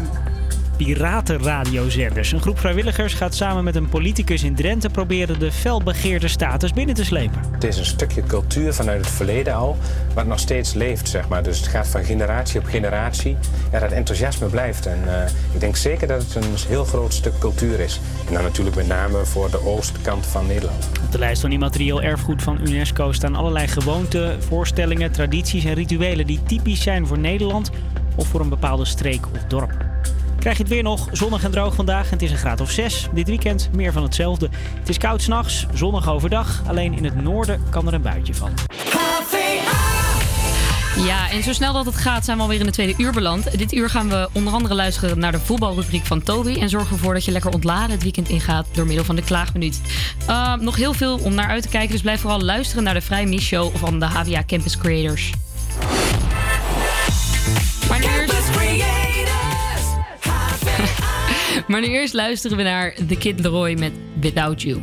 Piratenradiozenders. Een groep vrijwilligers gaat samen met een politicus in Drenthe proberen de felbegeerde status binnen te slepen. Het is een stukje cultuur vanuit het verleden al, wat nog steeds leeft, zeg maar. Dus het gaat van generatie op generatie. Ja, dat enthousiasme blijft. En eh, ik denk zeker dat het een heel groot stuk cultuur is. En dan natuurlijk met name voor de oostkant van Nederland. Op de lijst van immaterieel erfgoed van UNESCO staan allerlei gewoonten, voorstellingen, tradities en rituelen die typisch zijn voor Nederland of voor een bepaalde streek of dorp. Krijg je het weer nog zonnig en droog vandaag en het is een graad of 6. Dit weekend meer van hetzelfde. Het is koud s'nachts, zonnig overdag. Alleen in het noorden kan er een buitje van. Ja, en zo snel dat het gaat zijn we alweer in de tweede uur beland. Dit uur gaan we onder andere luisteren naar de voetbalrubriek van Toby. En zorgen ervoor dat je lekker ontladen het weekend ingaat door middel van de klaagminuut. Uh, nog heel veel om naar uit te kijken, dus blijf vooral luisteren naar de Vrij Mies Show van de HVA Campus Creators. Maar nu eerst luisteren we naar The Kid Leroy met Without You.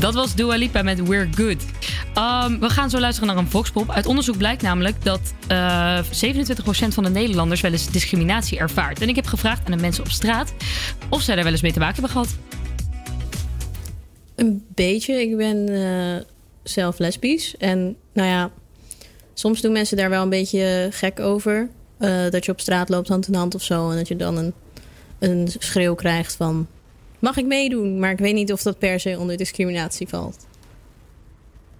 Dat was Dua Lipa met We're Good. Um, we gaan zo luisteren naar een voxpop. Uit onderzoek blijkt namelijk dat eh 27% van de Nederlanders wel eens discriminatie ervaart. En ik heb gevraagd aan de mensen op straat of zij daar wel eens mee te maken hebben gehad. Een beetje. Ik ben eh, zelf lesbisch. En nou ja, soms doen mensen daar wel een beetje gek over. Eh, dat je op straat loopt hand in hand of zo. En dat je dan een, een schreeuw krijgt van... Mag ik meedoen? Maar ik weet niet of dat per se onder discriminatie valt.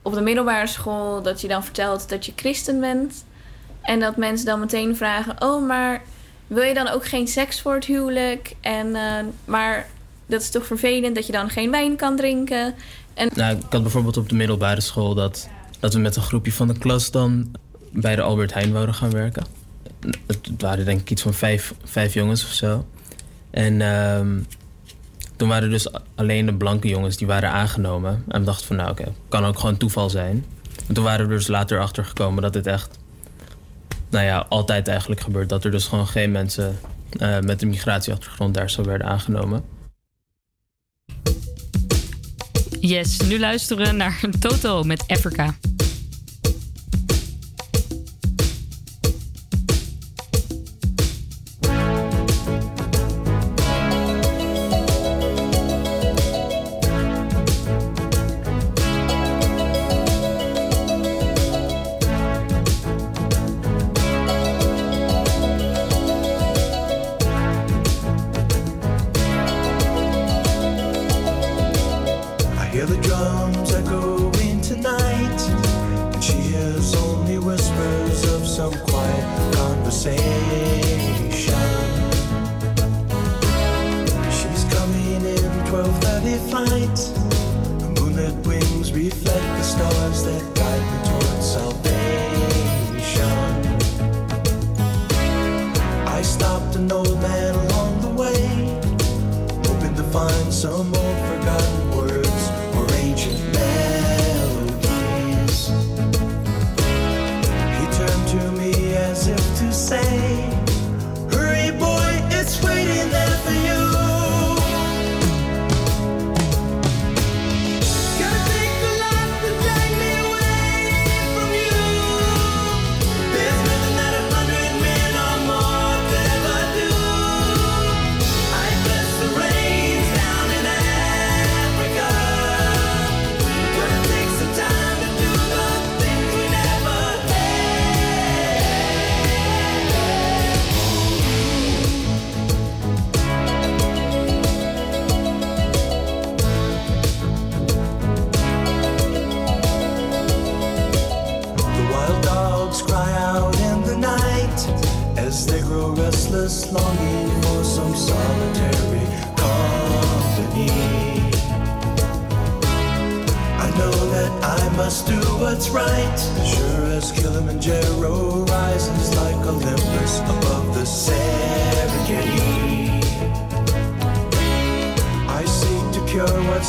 op de middelbare school dat je dan vertelt dat je christen bent. En dat mensen dan meteen vragen: Oh, maar wil je dan ook geen seks voor het huwelijk? En, eh, maar dat is toch vervelend dat je dan geen wijn kan drinken. En Nou, ik had bijvoorbeeld op de middelbare school dat, dat we met een groepje van de klas dan bij de Albert Heijn wouden gaan werken. Het waren denk ik iets van vijf, vijf jongens of zo. En ehm, toen waren dus alleen de blanke jongens die waren aangenomen. En we dachten van nou oké, kan ook gewoon toeval zijn. En toen waren we dus later achter gekomen dat dit echt, nou ja, altijd eigenlijk gebeurt. Dat er dus gewoon geen mensen eh, met een migratieachtergrond daar zo werden aangenomen. Yes, nu luisteren naar Toto met Africa.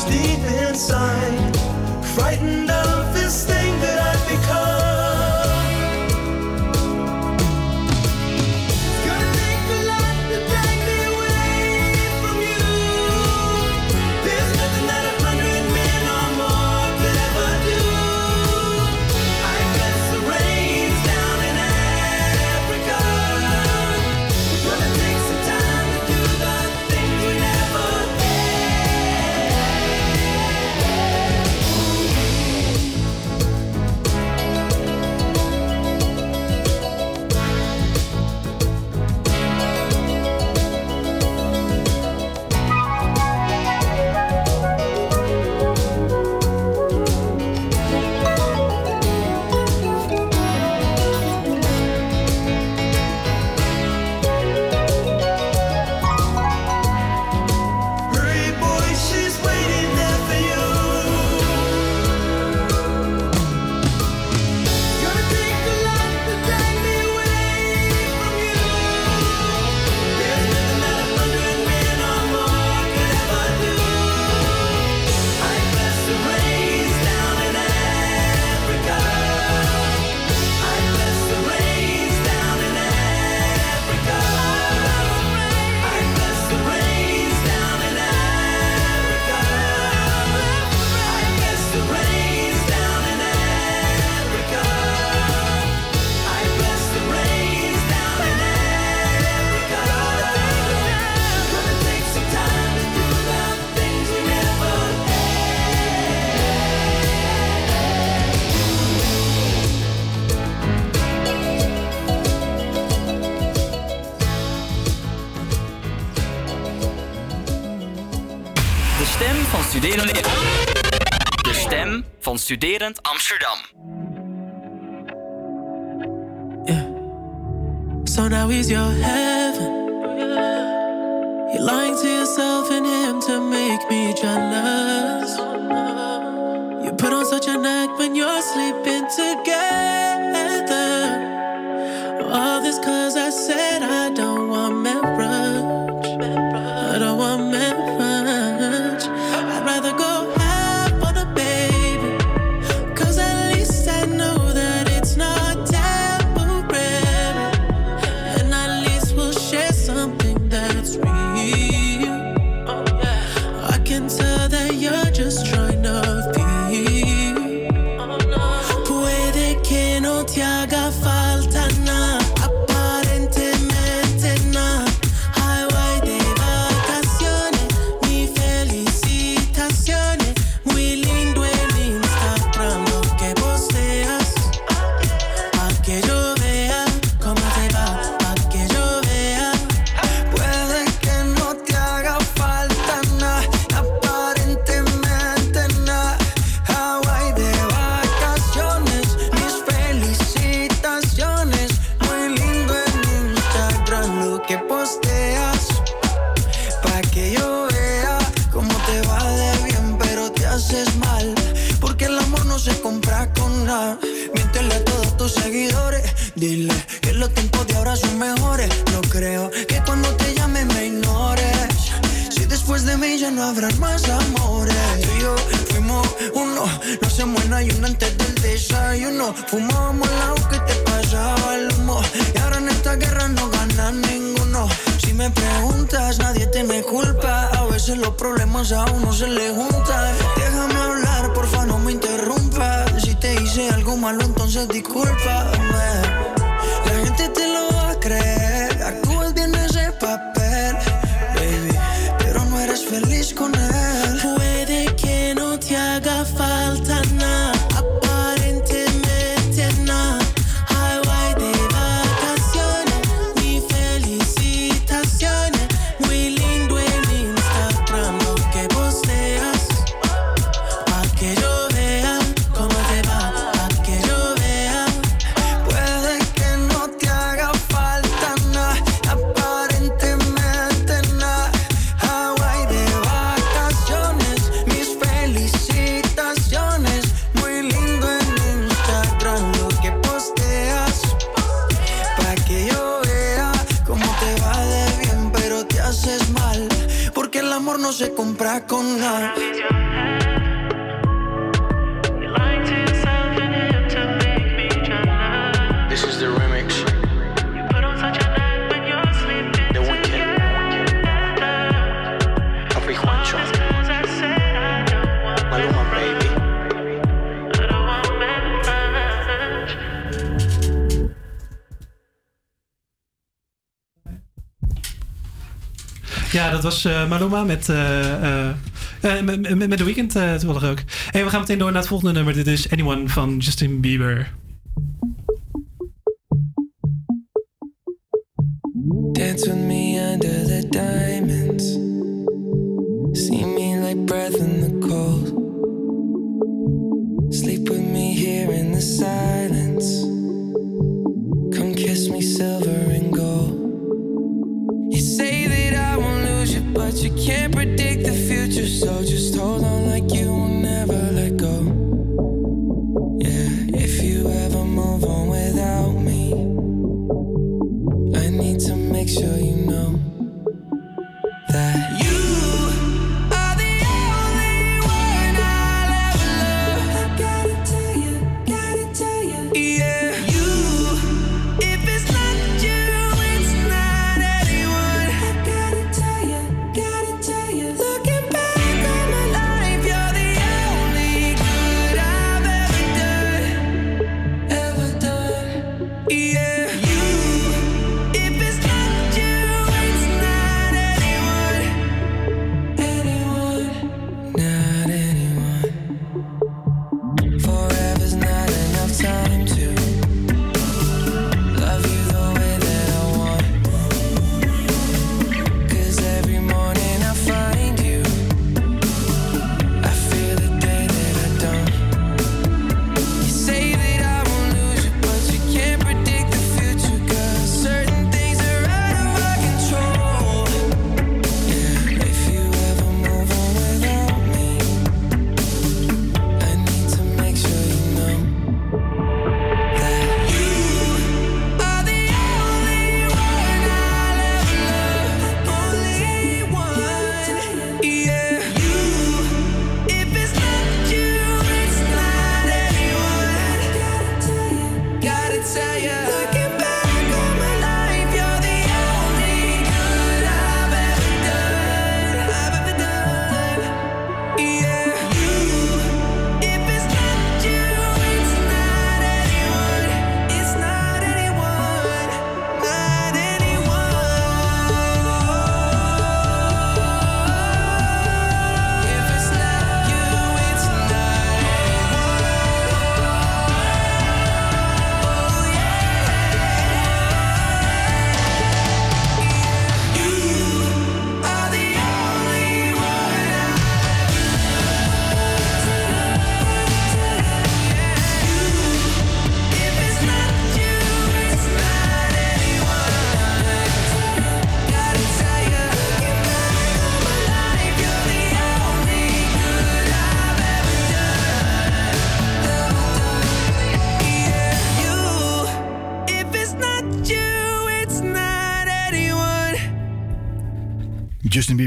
deep inside, frightened of this thing that I've become. Studerend Amsterdam. Yeah. So now he's your heaven. You're lying to yourself and him to make me jealous. You put on such a act when you're sleeping together. no habrán más amores. Tú y yo fuimos uno, no se hacemos en ayuno antes del desayuno. Fumábamos el agua que te pasaba el humo. Y ahora en esta guerra no gana ninguno. Si me preguntas, nadie te me culpa. A veces los problemas a uno se le juntan. Déjame hablar, porfa, no me interrumpa. Si te hice algo malo, entonces discúlpame. La gente te lo va a creer feliz con él. dat was eh, uh, Maluma met, eh, eh, met, met, met The Weeknd toevallig ook. En we gaan meteen door naar het volgende nummer. Dit is Anyone van Justin Bieber.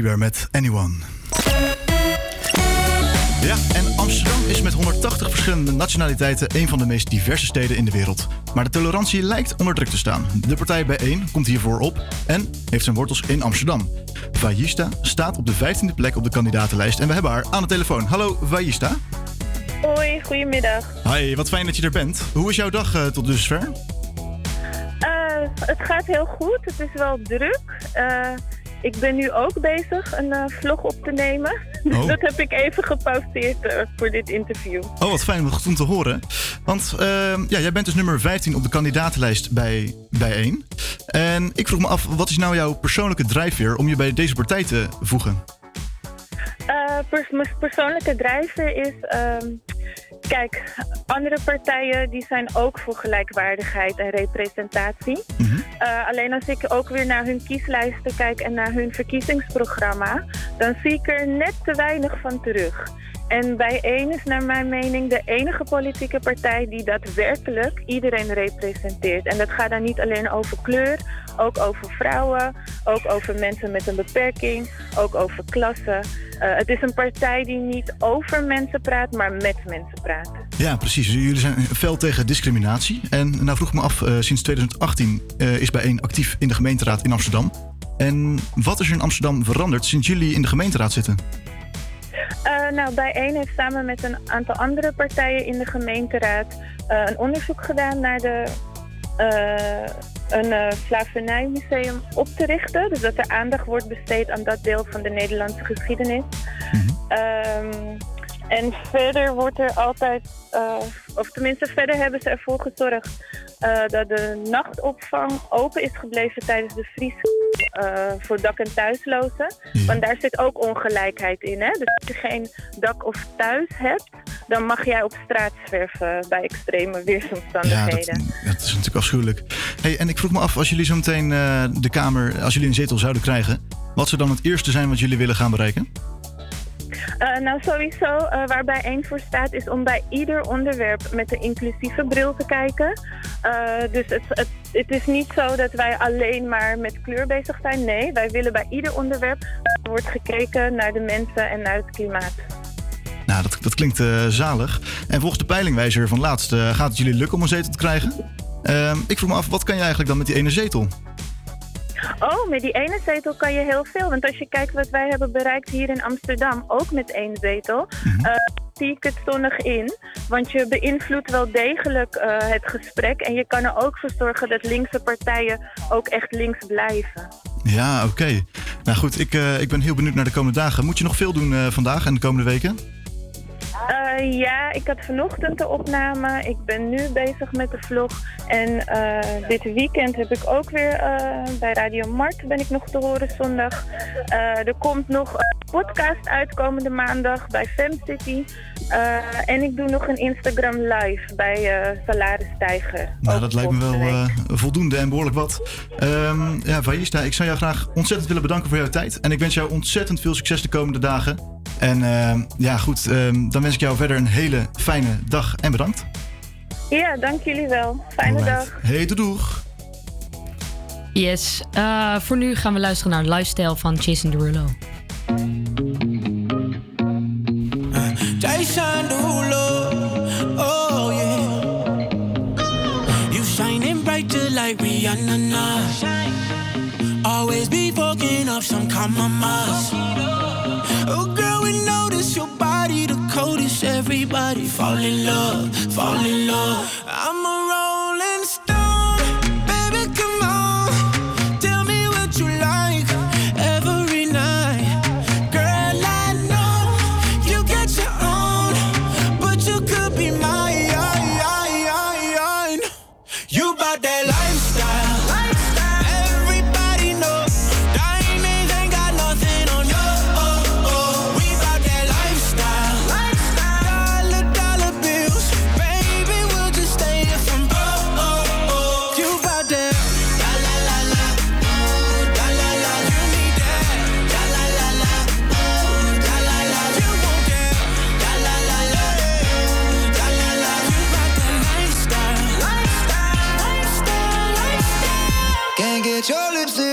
Met Anyone. Ja, en Amsterdam is met 180 verschillende nationaliteiten een van de meest diverse steden in de wereld. Maar de tolerantie lijkt onder druk te staan. De partij Bijeen komt hiervoor op en heeft zijn wortels in Amsterdam. Vajista staat op de 15e plek op de kandidatenlijst en we hebben haar aan de telefoon. Hallo Vajista. Hoi, goedemiddag. Hi, wat fijn dat je er bent. Hoe is jouw dag eh, tot dusver? Uh, het gaat heel goed. Het is wel druk. Eh, ik ben nu ook bezig een eh, vlog op te nemen. Dus Oh. dat heb ik even gepauzeerd eh, voor dit interview. Oh, wat fijn om te horen. Want ehm, ja, jij bent dus nummer 15 op de kandidatenlijst bij Bijeen. En ik vroeg me af, wat is nou jouw persoonlijke drijfveer om je bij deze partij te voegen? Eh, pers- mijn persoonlijke drijver is... ehm, kijk, andere partijen die zijn ook voor gelijkwaardigheid en representatie. Eh, alleen als ik ook weer naar hun kieslijsten kijk en naar hun verkiezingsprogramma... dan zie ik er net te weinig van terug. En bijeen is naar mijn mening de enige politieke partij die daadwerkelijk iedereen representeert. En dat gaat dan niet alleen over kleur, ook over vrouwen, ook over mensen met een beperking, ook over klassen. Eh, het is een partij die niet over mensen praat, maar met mensen praat. Ja, precies. Jullie zijn fel tegen discriminatie. En nou vroeg me af, eh, sinds 2018 eh, is Bijeen actief in de gemeenteraad in Amsterdam. En wat is er in Amsterdam veranderd sinds jullie in de gemeenteraad zitten? Eh, nou, Bijeen heeft samen met een aantal andere partijen in de gemeenteraad eh, een onderzoek gedaan naar de, eh, een slavernijmuseum op te richten. Dus dat er aandacht wordt besteed aan dat deel van de Nederlandse geschiedenis. Ehm, en verder wordt er altijd, eh, of tenminste verder hebben ze ervoor gezorgd eh, dat de nachtopvang open is gebleven tijdens de vries eh, voor dak- en thuislozen. Want daar zit ook ongelijkheid in. Hè? Dus als je geen dak of thuis hebt, dan mag jij op straat zwerven bij extreme Ja, weersomstandigheden. dat, dat is natuurlijk afschuwelijk. Hey, en ik vroeg me af, als jullie zo meteen de Kamer, als jullie een zetel zouden krijgen, wat zou dan het eerste zijn wat jullie willen gaan bereiken? Eh, nou, sowieso, eh, waar bijeen voor staat, is om bij ieder onderwerp met een inclusieve bril te kijken. Eh, dus het, het, het is niet zo dat wij alleen maar met kleur bezig zijn. Nee, wij willen bij ieder onderwerp wordt gekeken naar de mensen en naar het klimaat. Nou, dat, dat klinkt zalig. En volgens de peilingwijzer van laatst gaat het jullie lukken om een zetel te krijgen. Ehm, ik vroeg me af, wat kan je eigenlijk dan met die ene zetel? Oh, met die ene zetel kan je heel veel. Want als je kijkt wat wij hebben bereikt hier in Amsterdam, ook met één zetel, eh, zie ik het zonnig in. Want je beïnvloedt wel degelijk eh, het gesprek. En je kan er ook voor zorgen dat linkse partijen ook echt links blijven. Ja, oké. Nou goed, ik, eh, ik ben heel benieuwd naar de komende dagen. Moet je nog veel doen vandaag en de komende weken? Eh, ja, ik had vanochtend de opname. Ik ben nu bezig met de vlog. En eh, dit weekend heb ik ook weer eh, bij Radio Mart ben ik nog te horen zondag. Er komt nog een podcast uit komende maandag bij FemCity. Eh en ik doe nog een Instagram live bij Salaris Stijger. Nou, dat lijkt me wel voldoende en behoorlijk wat. Ehm ja, Vajista, ik zou jou graag ontzettend willen bedanken voor jouw tijd. En ik wens jou ontzettend veel succes de komende dagen. En ehm, ja, goed, ehm, dan wens ik jou verder een hele fijne dag en bedankt. Ja, dank jullie wel. Fijne Alright. dag. Hey, doeg. Yes, eh, voor nu gaan we luisteren naar Lifestyle van Jason Derulo. Jason Derulo, oh yeah. You shining brighter like Rihanna. Always be fucking up some. Oh notice your coldest. Everybody fall in love, fall in love. I'm a rolling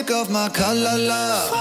your lipstick off my color,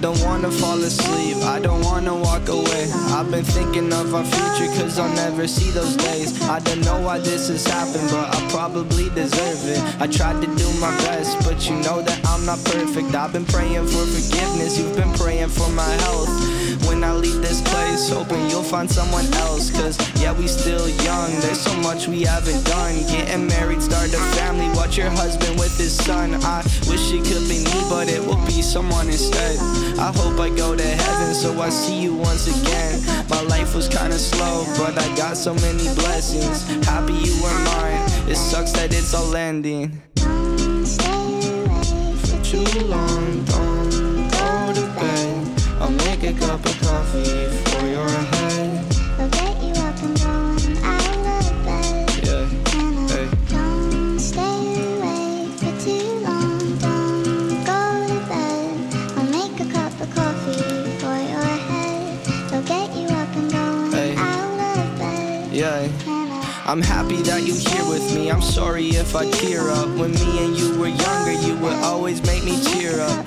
don't wanna fall asleep, I don't wanna walk away. I've been thinking of our future, cause I'll never see those days. I don't know why this has happened, but I probably deserve it. I tried to do my best, but you know that I'm not perfect. I've been praying for forgiveness, you've been praying for my health. When I leave this place, hoping you'll find someone else. Cause yeah, we still young, there's so much we haven't done. Getting married, start a family, watch your husband with his son. I wish it could be me, but it will be someone instead. I hope I go to heaven, so I see you once again. My life was kinda slow, but I got so many blessings. Happy you were mine, it sucks that it's all ending. For too long, a cup of coffee for your head. I'll get you up and going out of bed. Yeah, hey. Don't stay awake for too long. Don't go to bed. I'll make a cup of coffee for your head. I'll get you up and going Hey. out of bed. Yeah. I'm happy that you're here with me. I'm sorry if I tear up. When me and you were younger, you would always make me cheer up.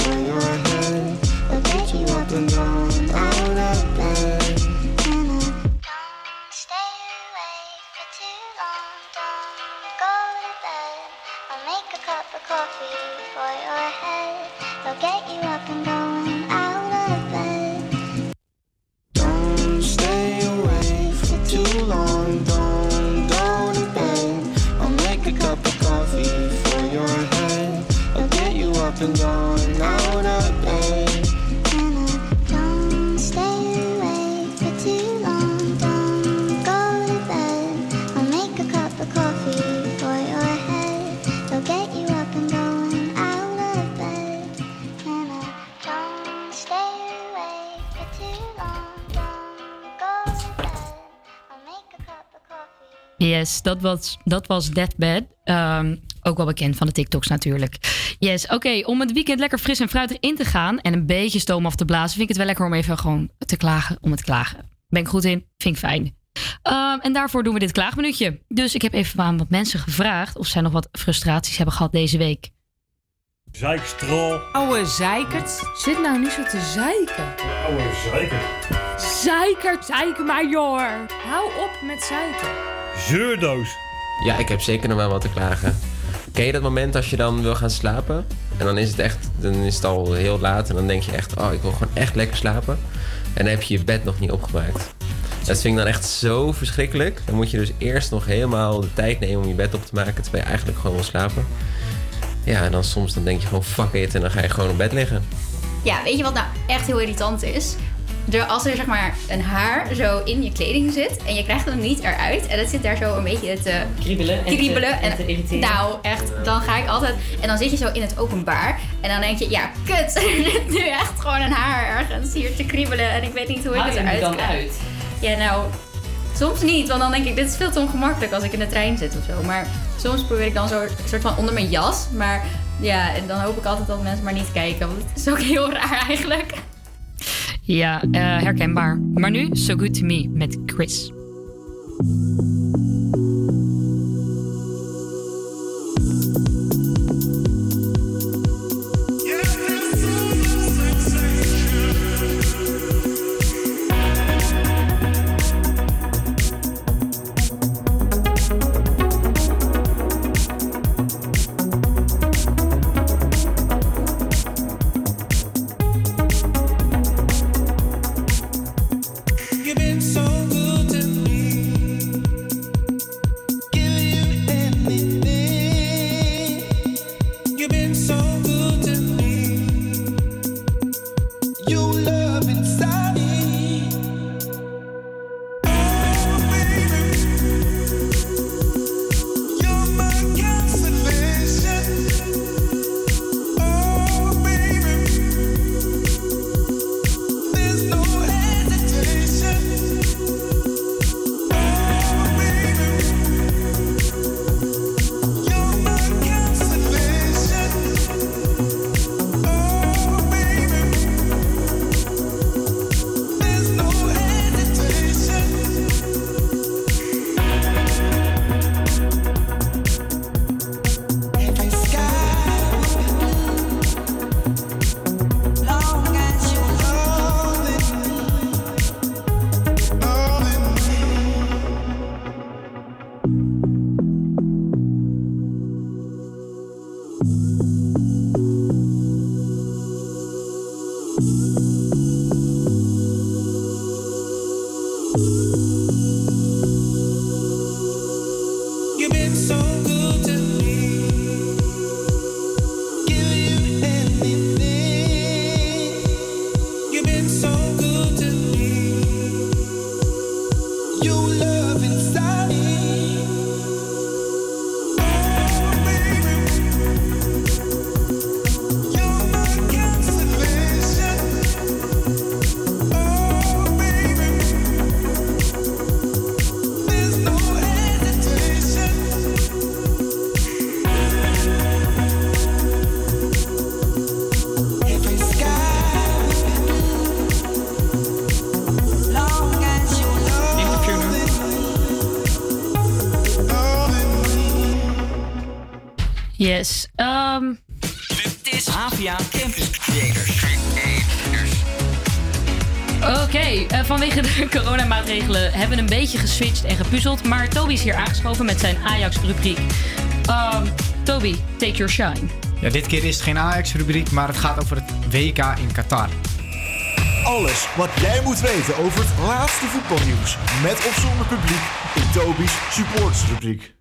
I'll get you Yes, dat was, dat was Deathbed. Ehm, ook wel bekend van de TikToks natuurlijk. Yes, oké. om het weekend lekker fris en fruitig in te gaan... en een beetje stoom af te blazen... vind ik het wel lekker om even gewoon te klagen om het te klagen. Ben ik goed in? Vind ik fijn. Ehm, en daarvoor doen we dit klaagminuutje. Dus ik heb even aan wat mensen gevraagd... of zij nog wat frustraties hebben gehad deze week. Zeikstrol. Oude zeikert. Zit nou niet zo te zeiken. Oude zeiker. Zeikert, zeiken maar joh. Hou op met zeiken. Zeurdoos. Ja, ik heb zeker nog wel wat te klagen. Ken je dat moment als je dan wil gaan slapen? En dan is het echt, dan is het al heel laat en dan denk je echt, oh, ik wil gewoon echt lekker slapen. En dan heb je je bed nog niet opgemaakt. Dat vind ik dan echt zo verschrikkelijk. Dan moet je dus eerst nog helemaal de tijd nemen om je bed op te maken, terwijl je eigenlijk gewoon wil slapen. Ja, en dan soms dan denk je gewoon fuck it en dan ga je gewoon op bed liggen. Ja, weet je wat nou echt heel irritant is? Er, als er zeg maar een haar zo in je kleding zit en je krijgt hem niet eruit en het zit daar zo een beetje te Kriebelen en te- en te. Nou, echt, dan ga ik altijd en dan zit je zo in het openbaar en dan denk je, ja, kut, er zit nu echt gewoon een haar ergens hier te kriebelen en ik weet niet hoe ik het eruit dan krijg. uit? Ja, nou, soms niet, want dan denk ik, dit is veel te ongemakkelijk als ik in de trein zit of zo. Maar soms probeer ik dan zo een soort van onder mijn jas, maar ja, en dan hoop ik altijd dat mensen maar niet kijken, want het is ook heel raar eigenlijk. Ja, eh, herkenbaar. Maar nu, So Good To Me met Chris. Vanwege de coronamaatregelen hebben we een beetje geswitcht en gepuzzeld. Maar Toby is hier aangeschoven met zijn Ajax-rubriek. Ehm, Toby, take your shine. Ja, dit keer is het geen Ajax-rubriek, maar het gaat over het WK in Qatar. Alles wat jij moet weten over het laatste voetbalnieuws. Met of zonder publiek in Toby's supportersrubriek.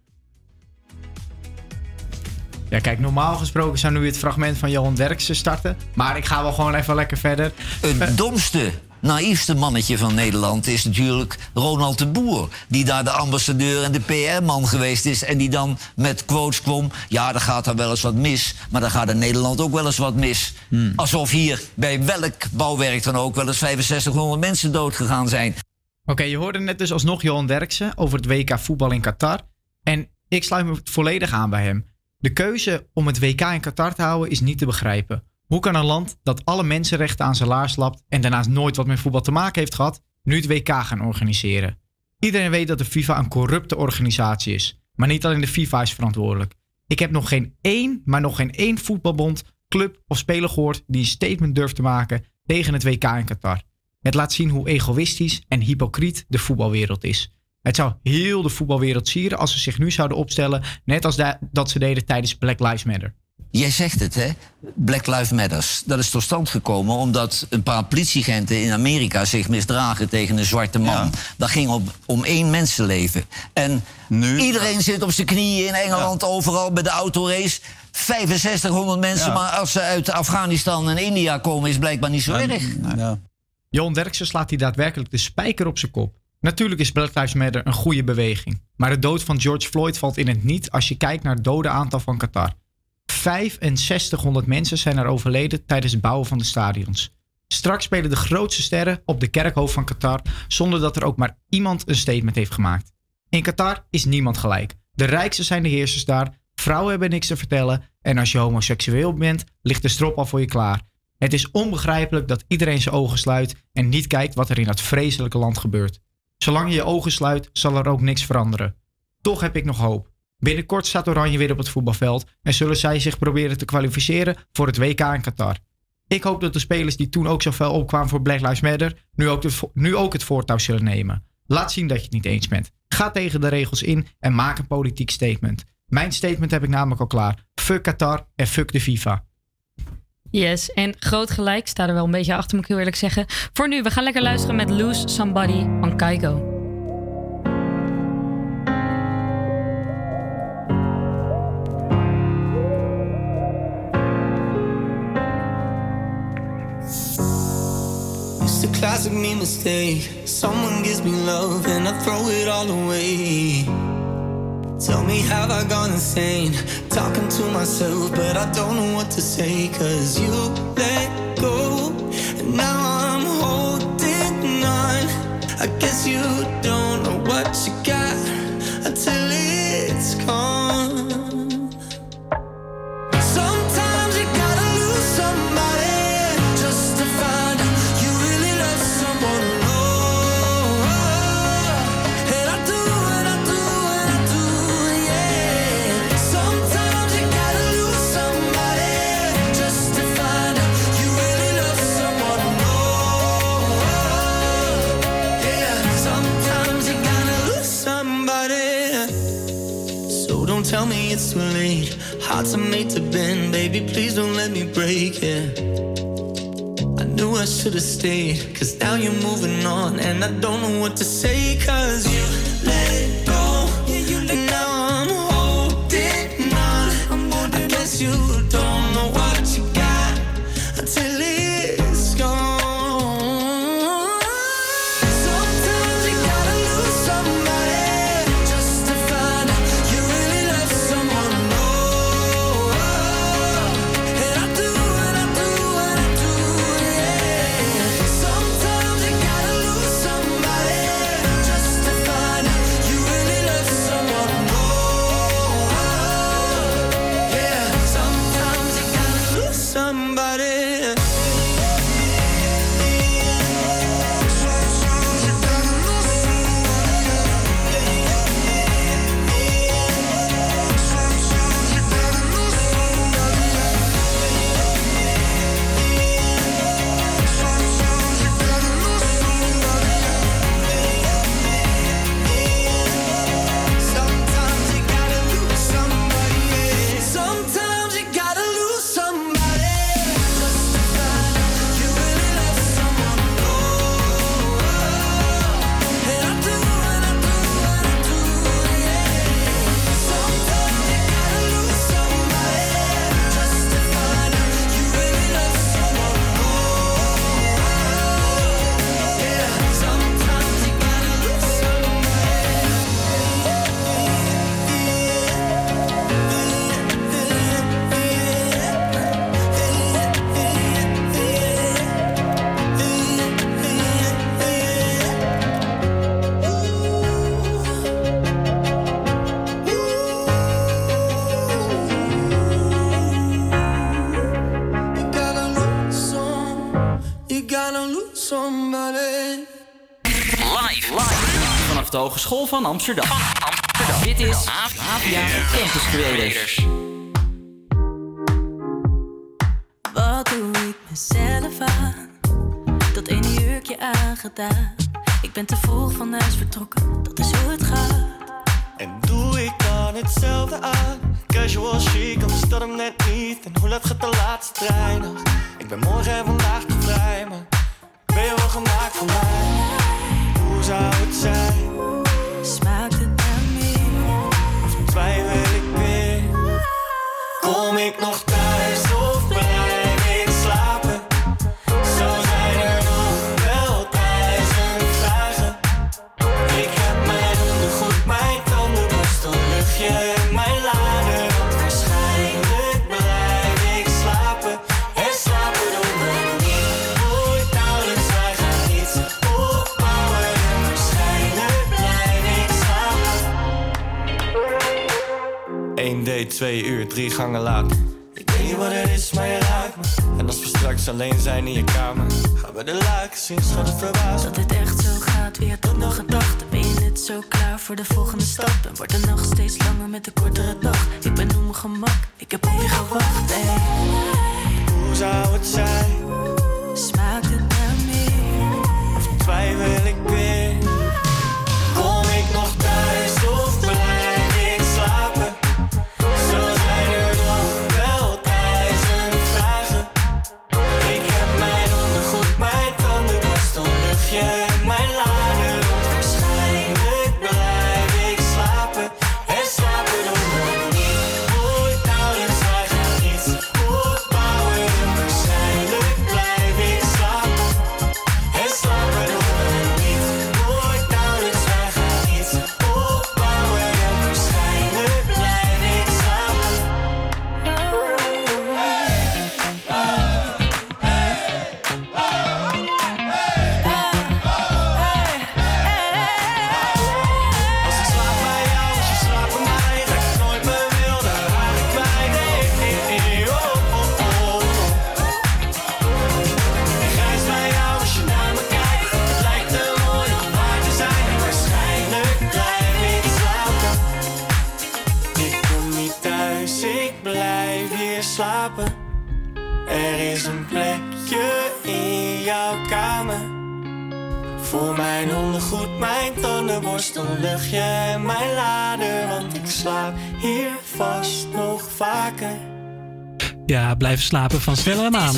Ja, kijk, normaal gesproken zou nu het fragment van Johan Derksen starten. Maar ik ga wel gewoon even lekker verder. Het domste, naïefste mannetje van Nederland is natuurlijk Ronald de Boer. Die daar de ambassadeur en de PR-man geweest is. En die dan met quotes kwam. Ja, er gaat daar wel eens wat mis. Maar dan gaat in Nederland ook wel eens wat mis. Alsof hier bij welk bouwwerk dan ook wel eens 6500 mensen doodgegaan zijn. Oké, je hoorde net dus alsnog Johan Derksen over het WK voetbal in Qatar. En ik sluit me volledig aan bij hem. De keuze om het WK in Qatar te houden is niet te begrijpen. Hoe kan een land dat alle mensenrechten aan zijn laars lapt en daarnaast nooit wat met voetbal te maken heeft gehad, nu het WK gaan organiseren? Iedereen weet dat de FIFA een corrupte organisatie is. Maar niet alleen de FIFA is verantwoordelijk. Ik heb nog geen één, maar nog geen één voetbalbond, club of speler gehoord die een statement durft te maken tegen het WK in Qatar. Het laat zien hoe egoïstisch en hypocriet de voetbalwereld is. Het zou heel de voetbalwereld sieren als ze zich nu zouden opstellen, net als da- dat ze deden tijdens Black Lives Matter. Jij zegt het, hè? Black Lives Matters. Dat is tot stand gekomen omdat een paar politieagenten in Amerika zich misdragen tegen een zwarte man. Dat ging op, om één mensenleven. En iedereen zit op zijn knieën in Engeland, overal bij de autorace. 6500 mensen, Ja. maar als ze uit Afghanistan en India komen, is blijkbaar niet zo erg. Johan Derksen slaat hij daadwerkelijk de spijker op zijn kop. Natuurlijk is Black Lives Matter een goede beweging. Maar de dood van George Floyd valt in het niet als je kijkt naar het dodenaantal van Qatar. 6500 mensen zijn er overleden tijdens het bouwen van de stadions. Straks spelen de grootste sterren op de kerkhoofd van Qatar zonder dat er ook maar iemand een statement heeft gemaakt. In Qatar is niemand gelijk. De rijkste zijn de heersers daar, vrouwen hebben niks te vertellen en als je homoseksueel bent, ligt de strop al voor je klaar. Het is onbegrijpelijk dat iedereen zijn ogen sluit en niet kijkt wat er in dat vreselijke land gebeurt. Zolang je je ogen sluit, zal er ook niks veranderen. Toch heb ik nog hoop. Binnenkort staat Oranje weer op het voetbalveld en zullen zij zich proberen te kwalificeren voor het WK in Qatar. Ik hoop dat de spelers die toen ook zo fel opkwamen voor Black Lives Matter, nu ook, nu ook het voortouw zullen nemen. Laat zien dat je het niet eens bent. Ga tegen de regels in en maak een politiek statement. Mijn statement heb ik namelijk al klaar. Fuck Qatar en fuck de FIFA. Yes, en groot gelijk, sta er wel een beetje achter, moet ik heel eerlijk zeggen. Voor nu, we gaan lekker luisteren met Lose Somebody van Kaiko. It's a classic me mistake. Someone gives me love and I throw it all away. Tell me, have I gone insane? Talking to myself, but I don't know what to say. Cause you let go, and now I'm holding on. I guess you don't know what you got until it's gone. It's too late. Hearts are made to bend, baby. Please don't let me break it. I knew I should have stayed, cause now you're moving on, and I don't know what to say, cause you let it go. And now I'm holding on. I guess you don't Vanaf de Hogeschool van Amsterdam. Amsterdam. Dit is AVA Campus Creators. Wat doe ik mezelf aan? Dat ene jurkje aangedaan. Ik ben te blijven slapen van Stella en Maan.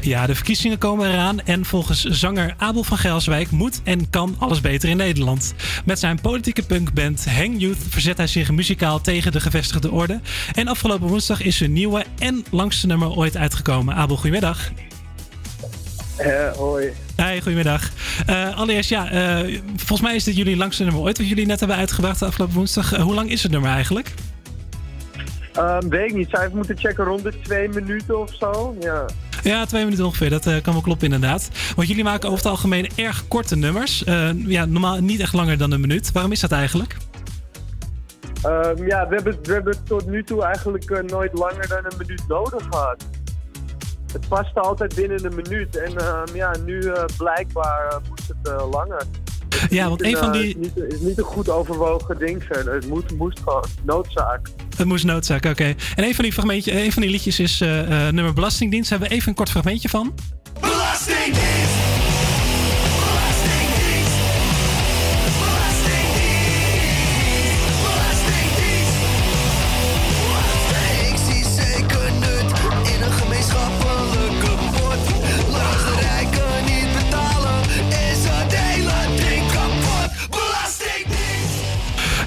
Ja, de verkiezingen komen eraan en volgens zanger Abel van Gelswijk moet en kan alles beter in Nederland. Met zijn politieke punkband Hang Youth verzet hij zich muzikaal tegen de gevestigde orde. En afgelopen woensdag is zijn nieuwe en langste nummer ooit uitgekomen. Abel, goedemiddag. Eh, hoi. Hi, goedemiddag. Eh, allereerst, ja, eh, volgens mij is dit jullie langste nummer ooit wat jullie net hebben uitgebracht de afgelopen woensdag. Hoe lang is het nummer eigenlijk? Ehm, weet ik niet. Even moeten checken rond de twee minuten of zo. Ja. Ja, twee minuten ongeveer. Dat eh, kan wel kloppen inderdaad. Want jullie maken over het algemeen erg korte nummers. Eh, ja, normaal niet echt langer dan een minuut. Waarom is dat eigenlijk? Ehm, ja, we hebben, we hebben tot nu toe eigenlijk eh, nooit langer dan een minuut nodig gehad. Het paste altijd binnen een minuut. En ehm, ja, nu blijkbaar moest het langer. Het Ja, want een van die- Het is niet, het is niet een goed overwogen ding verder. Het moet, moest gewoon noodzaak. Het moest noodzaak, oké. En een van, die fragmentje, een van die liedjes is eh, eh, nummer Belastingdienst. Daar hebben we even een kort fragmentje van. Belastingdienst!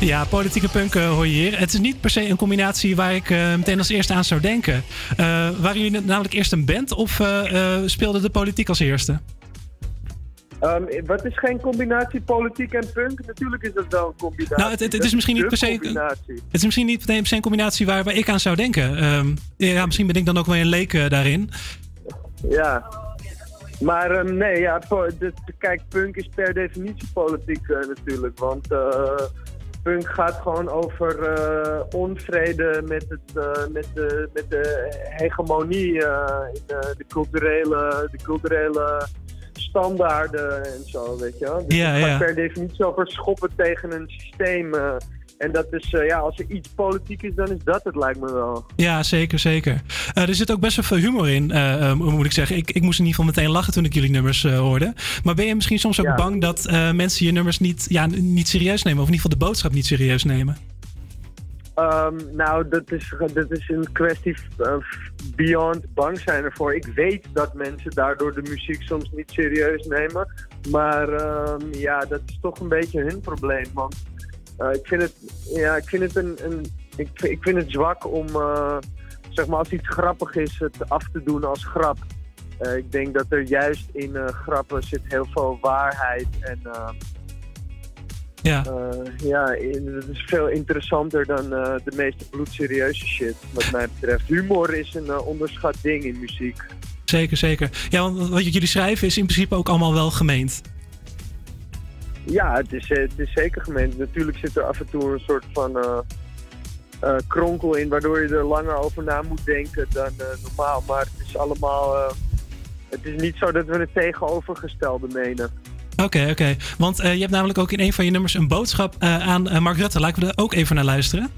Ja, politieke punk eh, hoor je hier. Het is niet per se een combinatie waar ik eh, meteen als eerste aan zou denken. Eh, waren jullie namelijk eerst een band of speelde de politiek als eerste? Ehm, wat is geen combinatie politiek en punk? Natuurlijk is dat wel een combinatie. Nou, het, het, is misschien niet de per se. combinatie. Het is misschien niet per se een combinatie waar, waar ik aan zou denken. Ehm, ja, misschien ben ik dan ook wel een leek daarin. Ja. Maar ehm, nee, ja, de- kijk, punk is per definitie politiek natuurlijk. Want punk gaat gewoon over eh, onvrede met, het, eh, met, de, met de hegemonie eh, in de, de, culturele, de culturele standaarden en zo, weet je wel. Dus Ja, het gaat ja. per definitie over schoppen tegen een systeem. En dat is, eh, ja, als er iets politiek is, dan is dat het, lijkt me wel. Ja, zeker, zeker. Eh, er zit ook best wel veel humor in, eh, moet ik zeggen. Ik, ik moest in ieder geval meteen lachen toen ik jullie nummers hoorde. Maar ben je misschien soms ook Ja. bang dat mensen je nummers niet, ja, niet serieus nemen? Of in ieder geval de boodschap niet serieus nemen? Ehm, nou, dat is, dat is een kwestie beyond bang zijn ervoor. Ik weet dat mensen daardoor de muziek soms niet serieus nemen. Maar ehm, ja, dat is toch een beetje hun probleem. Want eh, ik vind het, ja, ik vind het, een, een, ik, ik vind het zwak om, eh, zeg maar, als iets grappig is, het af te doen als grap. Eh, ik denk dat er juist in grappen zit heel veel waarheid en... Ja. ja, het is veel interessanter dan de meeste bloedserieuze shit, wat mij betreft. Humor is een onderschat ding in muziek. Zeker, zeker. Ja, want wat jullie schrijven is in principe ook allemaal wel gemeend. Ja, het is, eh, het is zeker gemeend. Natuurlijk zit er af en toe een soort van eh, eh, kronkel in, waardoor je er langer over na moet denken dan eh, normaal. Maar het is allemaal. eh, het is niet zo dat we het tegenovergestelde menen. Oké, oké. Want eh, je hebt namelijk ook in een van je nummers een boodschap eh, aan Mark Rutte. Laten we er ook even naar luisteren.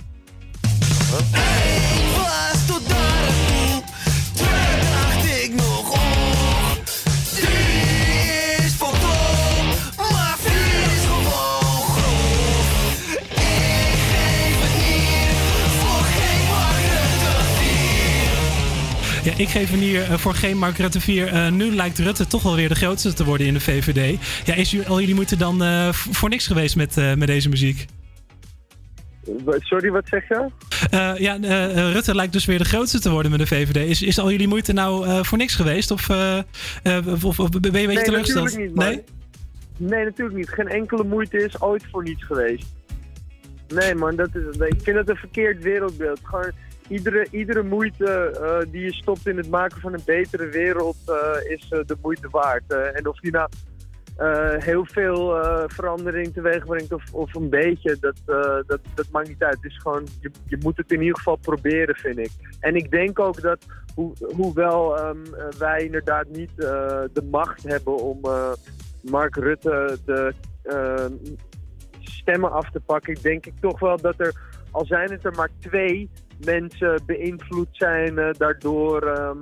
Ja, ik geef een hier eh, voor geen Mark Rutte 4. Eh, nu lijkt Rutte toch wel weer de grootste te worden in de VVD. Ja, is jullie- al jullie moeite dan eh, voor niks geweest met, met deze muziek? Sorry, wat zeg je? Ja, Rutte lijkt dus weer de grootste te worden met de VVD. Is, is al jullie moeite nou voor niks geweest? Of, of, of ben je een beetje nee, teleurgesteld? natuurlijk niet, man. nee? Nee, natuurlijk niet. Geen enkele moeite is ooit voor niets geweest. Nee, man, dat is, ik vind het een verkeerd wereldbeeld. Gewoon iedere, iedere moeite eh, die je stopt in het maken van een betere wereld eh, is eh, de moeite waard. En of die nou heel veel verandering teweeg brengt of, of een beetje, dat, dat, dat maakt niet uit. Het is gewoon, je, je moet het in ieder geval proberen, vind ik. En ik denk ook dat, hoe, hoewel ehm, eh, wij inderdaad niet de macht hebben om Mark Rutte de ehm, stemmen af te pakken, denk ik toch wel dat er, al zijn het er maar twee mensen beïnvloed zijn eh, daardoor ehm,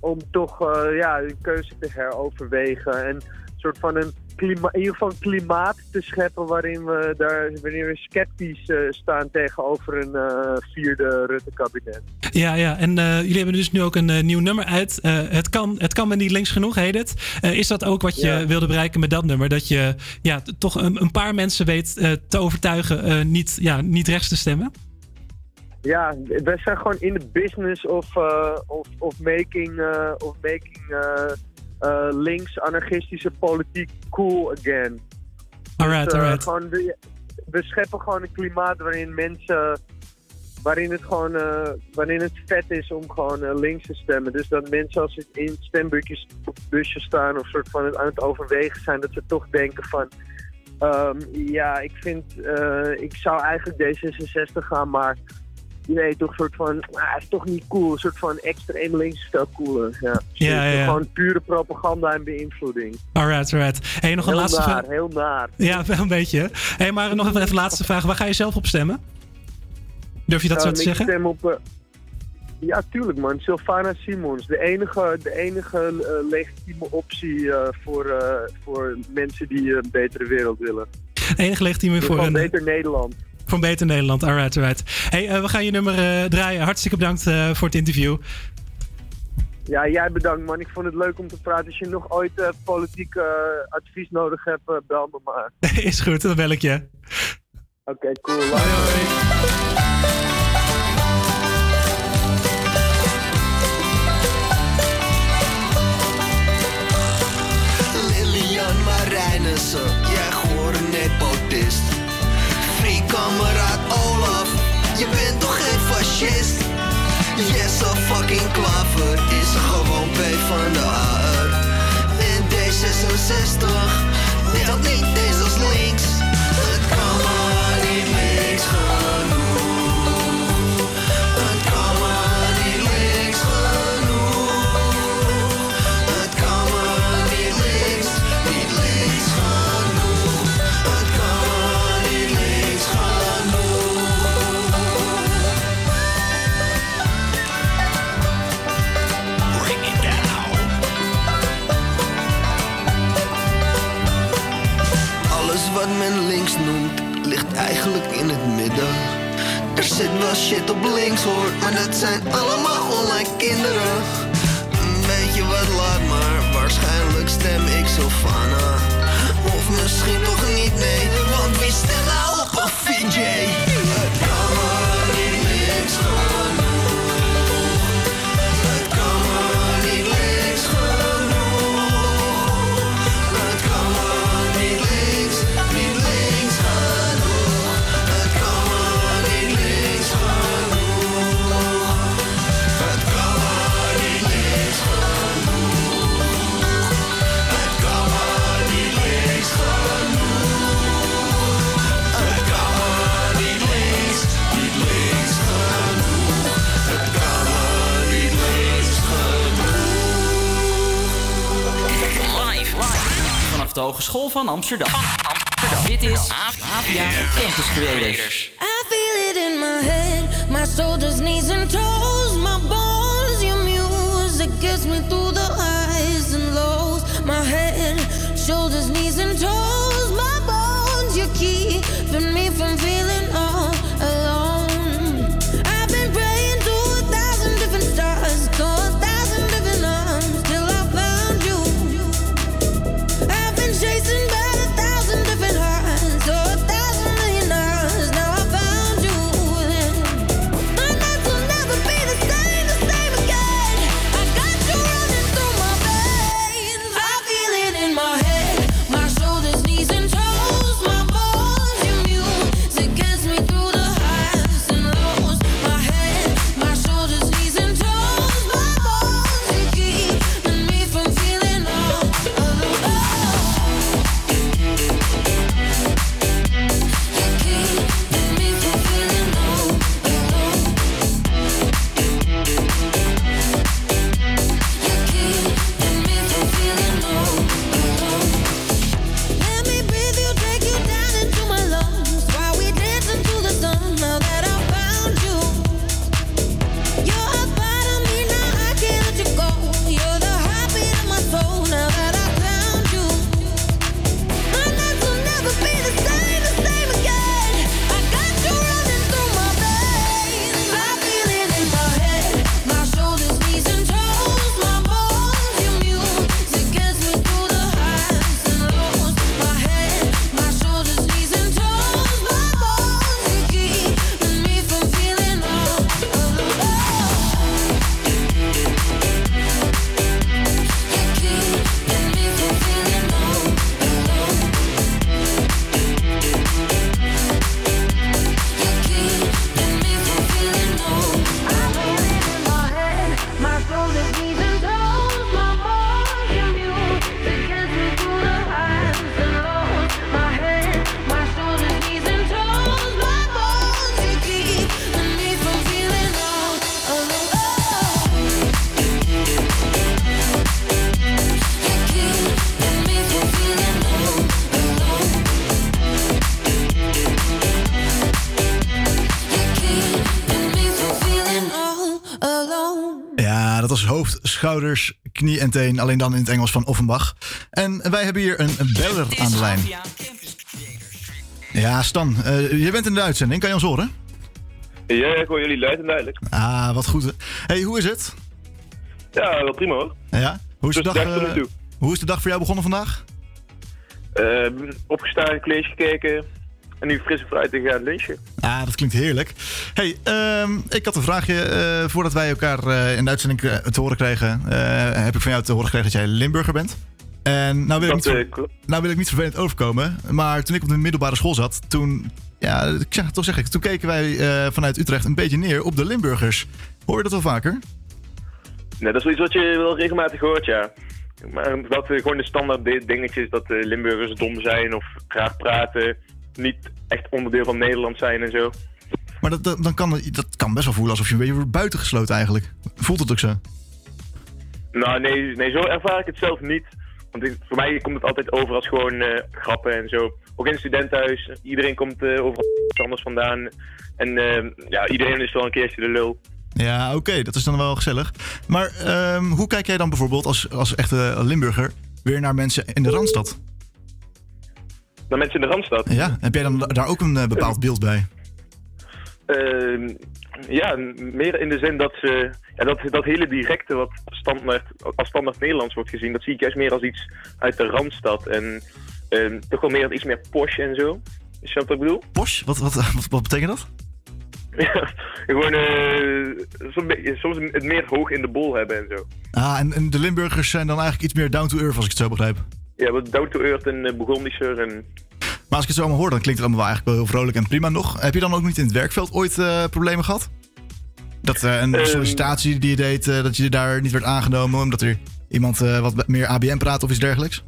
om toch eh, ja, hun keuze te heroverwegen. En een soort van een klima in ieder geval een klimaat te scheppen waarin we, daar, waarin we sceptisch eh, staan tegenover een vierde Rutte-kabinet. Ja, ja. En jullie hebben dus nu ook een nieuw nummer uit. Het, kan, het kan me niet links genoeg, heet het. Is dat ook wat je Ja. wilde bereiken met dat nummer? Dat je ja, toch een, een paar mensen weet te overtuigen niet, ja, niet rechts te stemmen? Ja, wij zijn gewoon in de business of, eh, of, of making, eh, of making eh, links anarchistische politiek cool again. Alright, Dus, alright. gewoon we scheppen gewoon een klimaat waarin mensen, waarin het gewoon, waarin het vet is om gewoon links te stemmen. Dus dat mensen als ze in stembusjes busjes staan of soort van het aan het overwegen zijn, dat ze toch denken van, ehm, ja, ik vind, ik zou eigenlijk D66 gaan, maar je weet toch, soort van, ah, is toch niet cool. Een soort van extreem links is veel cooler. Ja, Ja, ja. Gewoon pure propaganda en beïnvloeding. Alright, alright. Hey, nog een heel laatste naar, vraag. heel naar. Ja, wel een beetje. Hey, maar nog even een laatste vraag. Waar ga je zelf op stemmen? Durf je dat zo Ehm, te ik zeggen? stem op... eh, ja, tuurlijk man. Sylvana Simons. De enige, de enige eh, legitieme optie eh, voor, voor mensen die een betere wereld willen. Enige legitieme voor een, beter Nederland. Voor een beter Nederland. Alright, alright. Hey, eh, we gaan je nummer eh, draaien. Hartstikke bedankt eh, voor het interview. Ja, jij bedankt man. Ik vond het leuk om te praten. Als je nog ooit politiek advies nodig hebt, bel me maar. Is goed, dan bel ik je. Oké, cool. Lilian Fucking Klaver is gewoon P van de AR. En D66 telt niet eens als links. Het kan maar niet meer. Men links noemt, ligt eigenlijk in het midden. Er zit wel shit op links hoor, maar dat zijn allemaal online kinderen. Weet je wat, laat maar, waarschijnlijk stem ik Sylvana. Of misschien toch niet, nee, want wie stemt nou op een VJ? Het kan maar niet links genoeg. De Hogeschool van Amsterdam. Dit is APA Campus Creators. I feel it in my head, my shoulders, knees, and toes, my bones. Your music gets me through the highs and lows. My head, shoulders, knees, and toes, my bones. You're keeping me from feeling schouders, knie en teen. Alleen dan in het Engels van Offenbach. En wij hebben hier een, een beller aan de lijn. Ja, Stan, eh, je bent in de uitzending. Kan je ons horen? Ja, ik hoor jullie luid en duidelijk. Ah, wat goed. hey, hoe is het? Ja, wel prima hoor. Ja? Hoe is, de dag, eh, hoe is de dag voor jou begonnen vandaag? Eh, opgestaan, college gekeken en nu frisse fruit te gaan lunchen. Ah, dat klinkt heerlijk. hey, ehm, ik had een vraagje. eh, voordat wij elkaar eh, in de uitzending eh, te horen kregen... heb ik van jou te horen gekregen dat jij Limburger bent. En nou wil, ik niet, nou wil ik niet vervelend overkomen. Maar toen ik op de middelbare school zat... toen, ja, ik zeg, toch zeg ik, toen keken wij vanuit Utrecht een beetje neer op de Limburgers. Hoor je dat wel vaker? Nee, dat is iets wat je wel regelmatig hoort, ja. Maar dat gewoon de standaard di- dingetjes dat eh, Limburgers dom zijn of graag praten, niet echt onderdeel van Nederland zijn en zo. Maar dat, dat, dan kan, dat kan best wel voelen alsof je een beetje wordt buitengesloten eigenlijk. Voelt het ook zo? Nou, nee, nee, zo ervaar ik het zelf niet. Want ik- voor mij komt het altijd over als gewoon eh, grappen en zo. Ook in het studentenhuis, iedereen komt eh overal anders vandaan. En eh, ja, iedereen is wel een keertje de lul. Ja, oké, dat is dan wel gezellig. Maar ehm, hoe kijk jij dan bijvoorbeeld als, als echte Limburger weer naar mensen in de Randstad? Naar mensen in de Randstad. Ja, heb jij dan daar ook een eh, bepaald beeld bij? Ehm, ja, meer in de zin dat ze... Ja, dat, dat hele directe wat standaard, als standaard Nederlands wordt gezien... dat zie ik juist meer als iets uit de Randstad. En ehm, toch wel meer iets meer posh en zo. Is dat wat ik bedoel? Posh? Wat, wat, wat, wat betekent dat? Ja, gewoon eh, soms, soms het meer hoog in de bol hebben en zo. Ah, en, en de Limburgers zijn dan eigenlijk iets meer down to earth, als ik het zo begrijp. Ja, wat down to earth en uh, Burgondischer en... Maar als ik het zo allemaal hoor, dan klinkt het allemaal wel eigenlijk wel heel vrolijk en prima nog. Heb je dan ook niet in het werkveld ooit eh, problemen gehad? Dat eh, een sollicitatie die je deed, eh, dat je daar niet werd aangenomen omdat er iemand eh, wat meer ABM praat of iets dergelijks?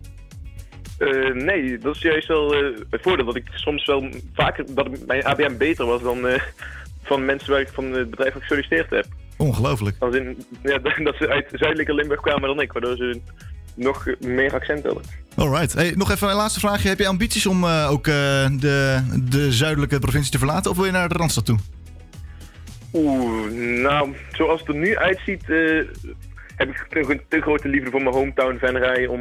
Eh, nee, dat is juist wel eh, het voordeel dat ik soms wel vaker dat mijn ABM beter was dan eh, van mensen waar ik van het bedrijf gesolliciteerd heb. Ongelooflijk. Als in, ja, dat ze uit zuidelijke Limburg kwamen dan ik, waardoor ze nog meer accent hadden. Alright. Hey, nog even een laatste vraagje. Heb je ambities om eh, ook eh, de, de zuidelijke provincie te verlaten of wil je naar de Randstad toe? Oeh, nou, zoals het er nu uitziet, eh, heb ik een te grote liefde voor mijn hometown Venray om,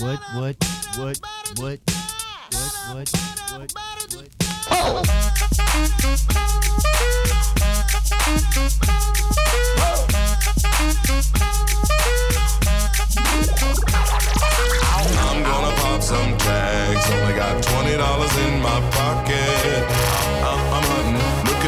what, what, what, what, what, what, what, I'm gonna pop some tags. Only got twenty dollars in my pocket. Uh, I'm, I'm hunting,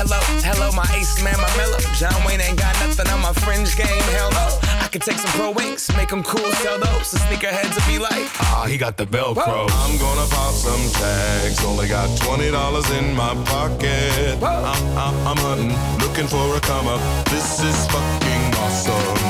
Hello, hello, my ace man, my mellow. John Wayne ain't got nothing on my fringe game. Hell no. I could take some pro wings, make them cool, sell those. The sneakerheads will be like, ah, he got the Velcro. I'm gonna pop some tags. Only got twenty dollars in my pocket. I'm, I'm, I'm hunting, looking for a come up. This is fucking awesome.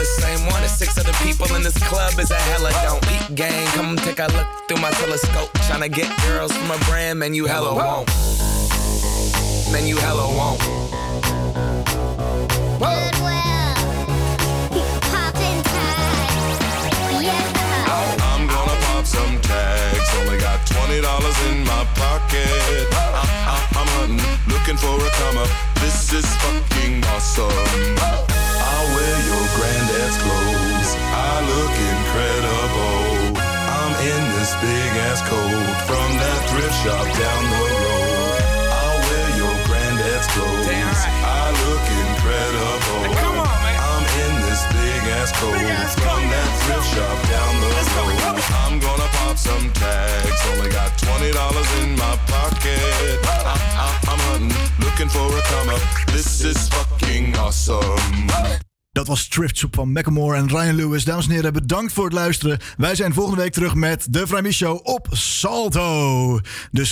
the same one as six other people in this club is a hella don't. Beat gang, come take a look through my telescope. Tryna get girls from a brand, man, you hella won't. Man, you hella won't. I'm gonna pop some tags. Only got twenty dollars in my pocket. I'm, I'm, I'm hunting, looking for a come up. This is fucking awesome. I'll wear your granddad's clothes. I look incredible. I'm in this big ass coat from that thrift shop down the road. I'll wear your granddad's clothes. Right. I look incredible. Come on, man. I'm in this big ass coat from that thrift shop down the road. I'm gonna pop some tags. Only got twenty dollars in my pocket. I, I, I'm hunting, looking for a come up. This is fucking awesome. Dat was Thrift Soup van Macklemore en Ryan Lewis. Dames en heren, bedankt voor het luisteren. Wij zijn volgende week terug met de Vrijmis Show op Salto. Dus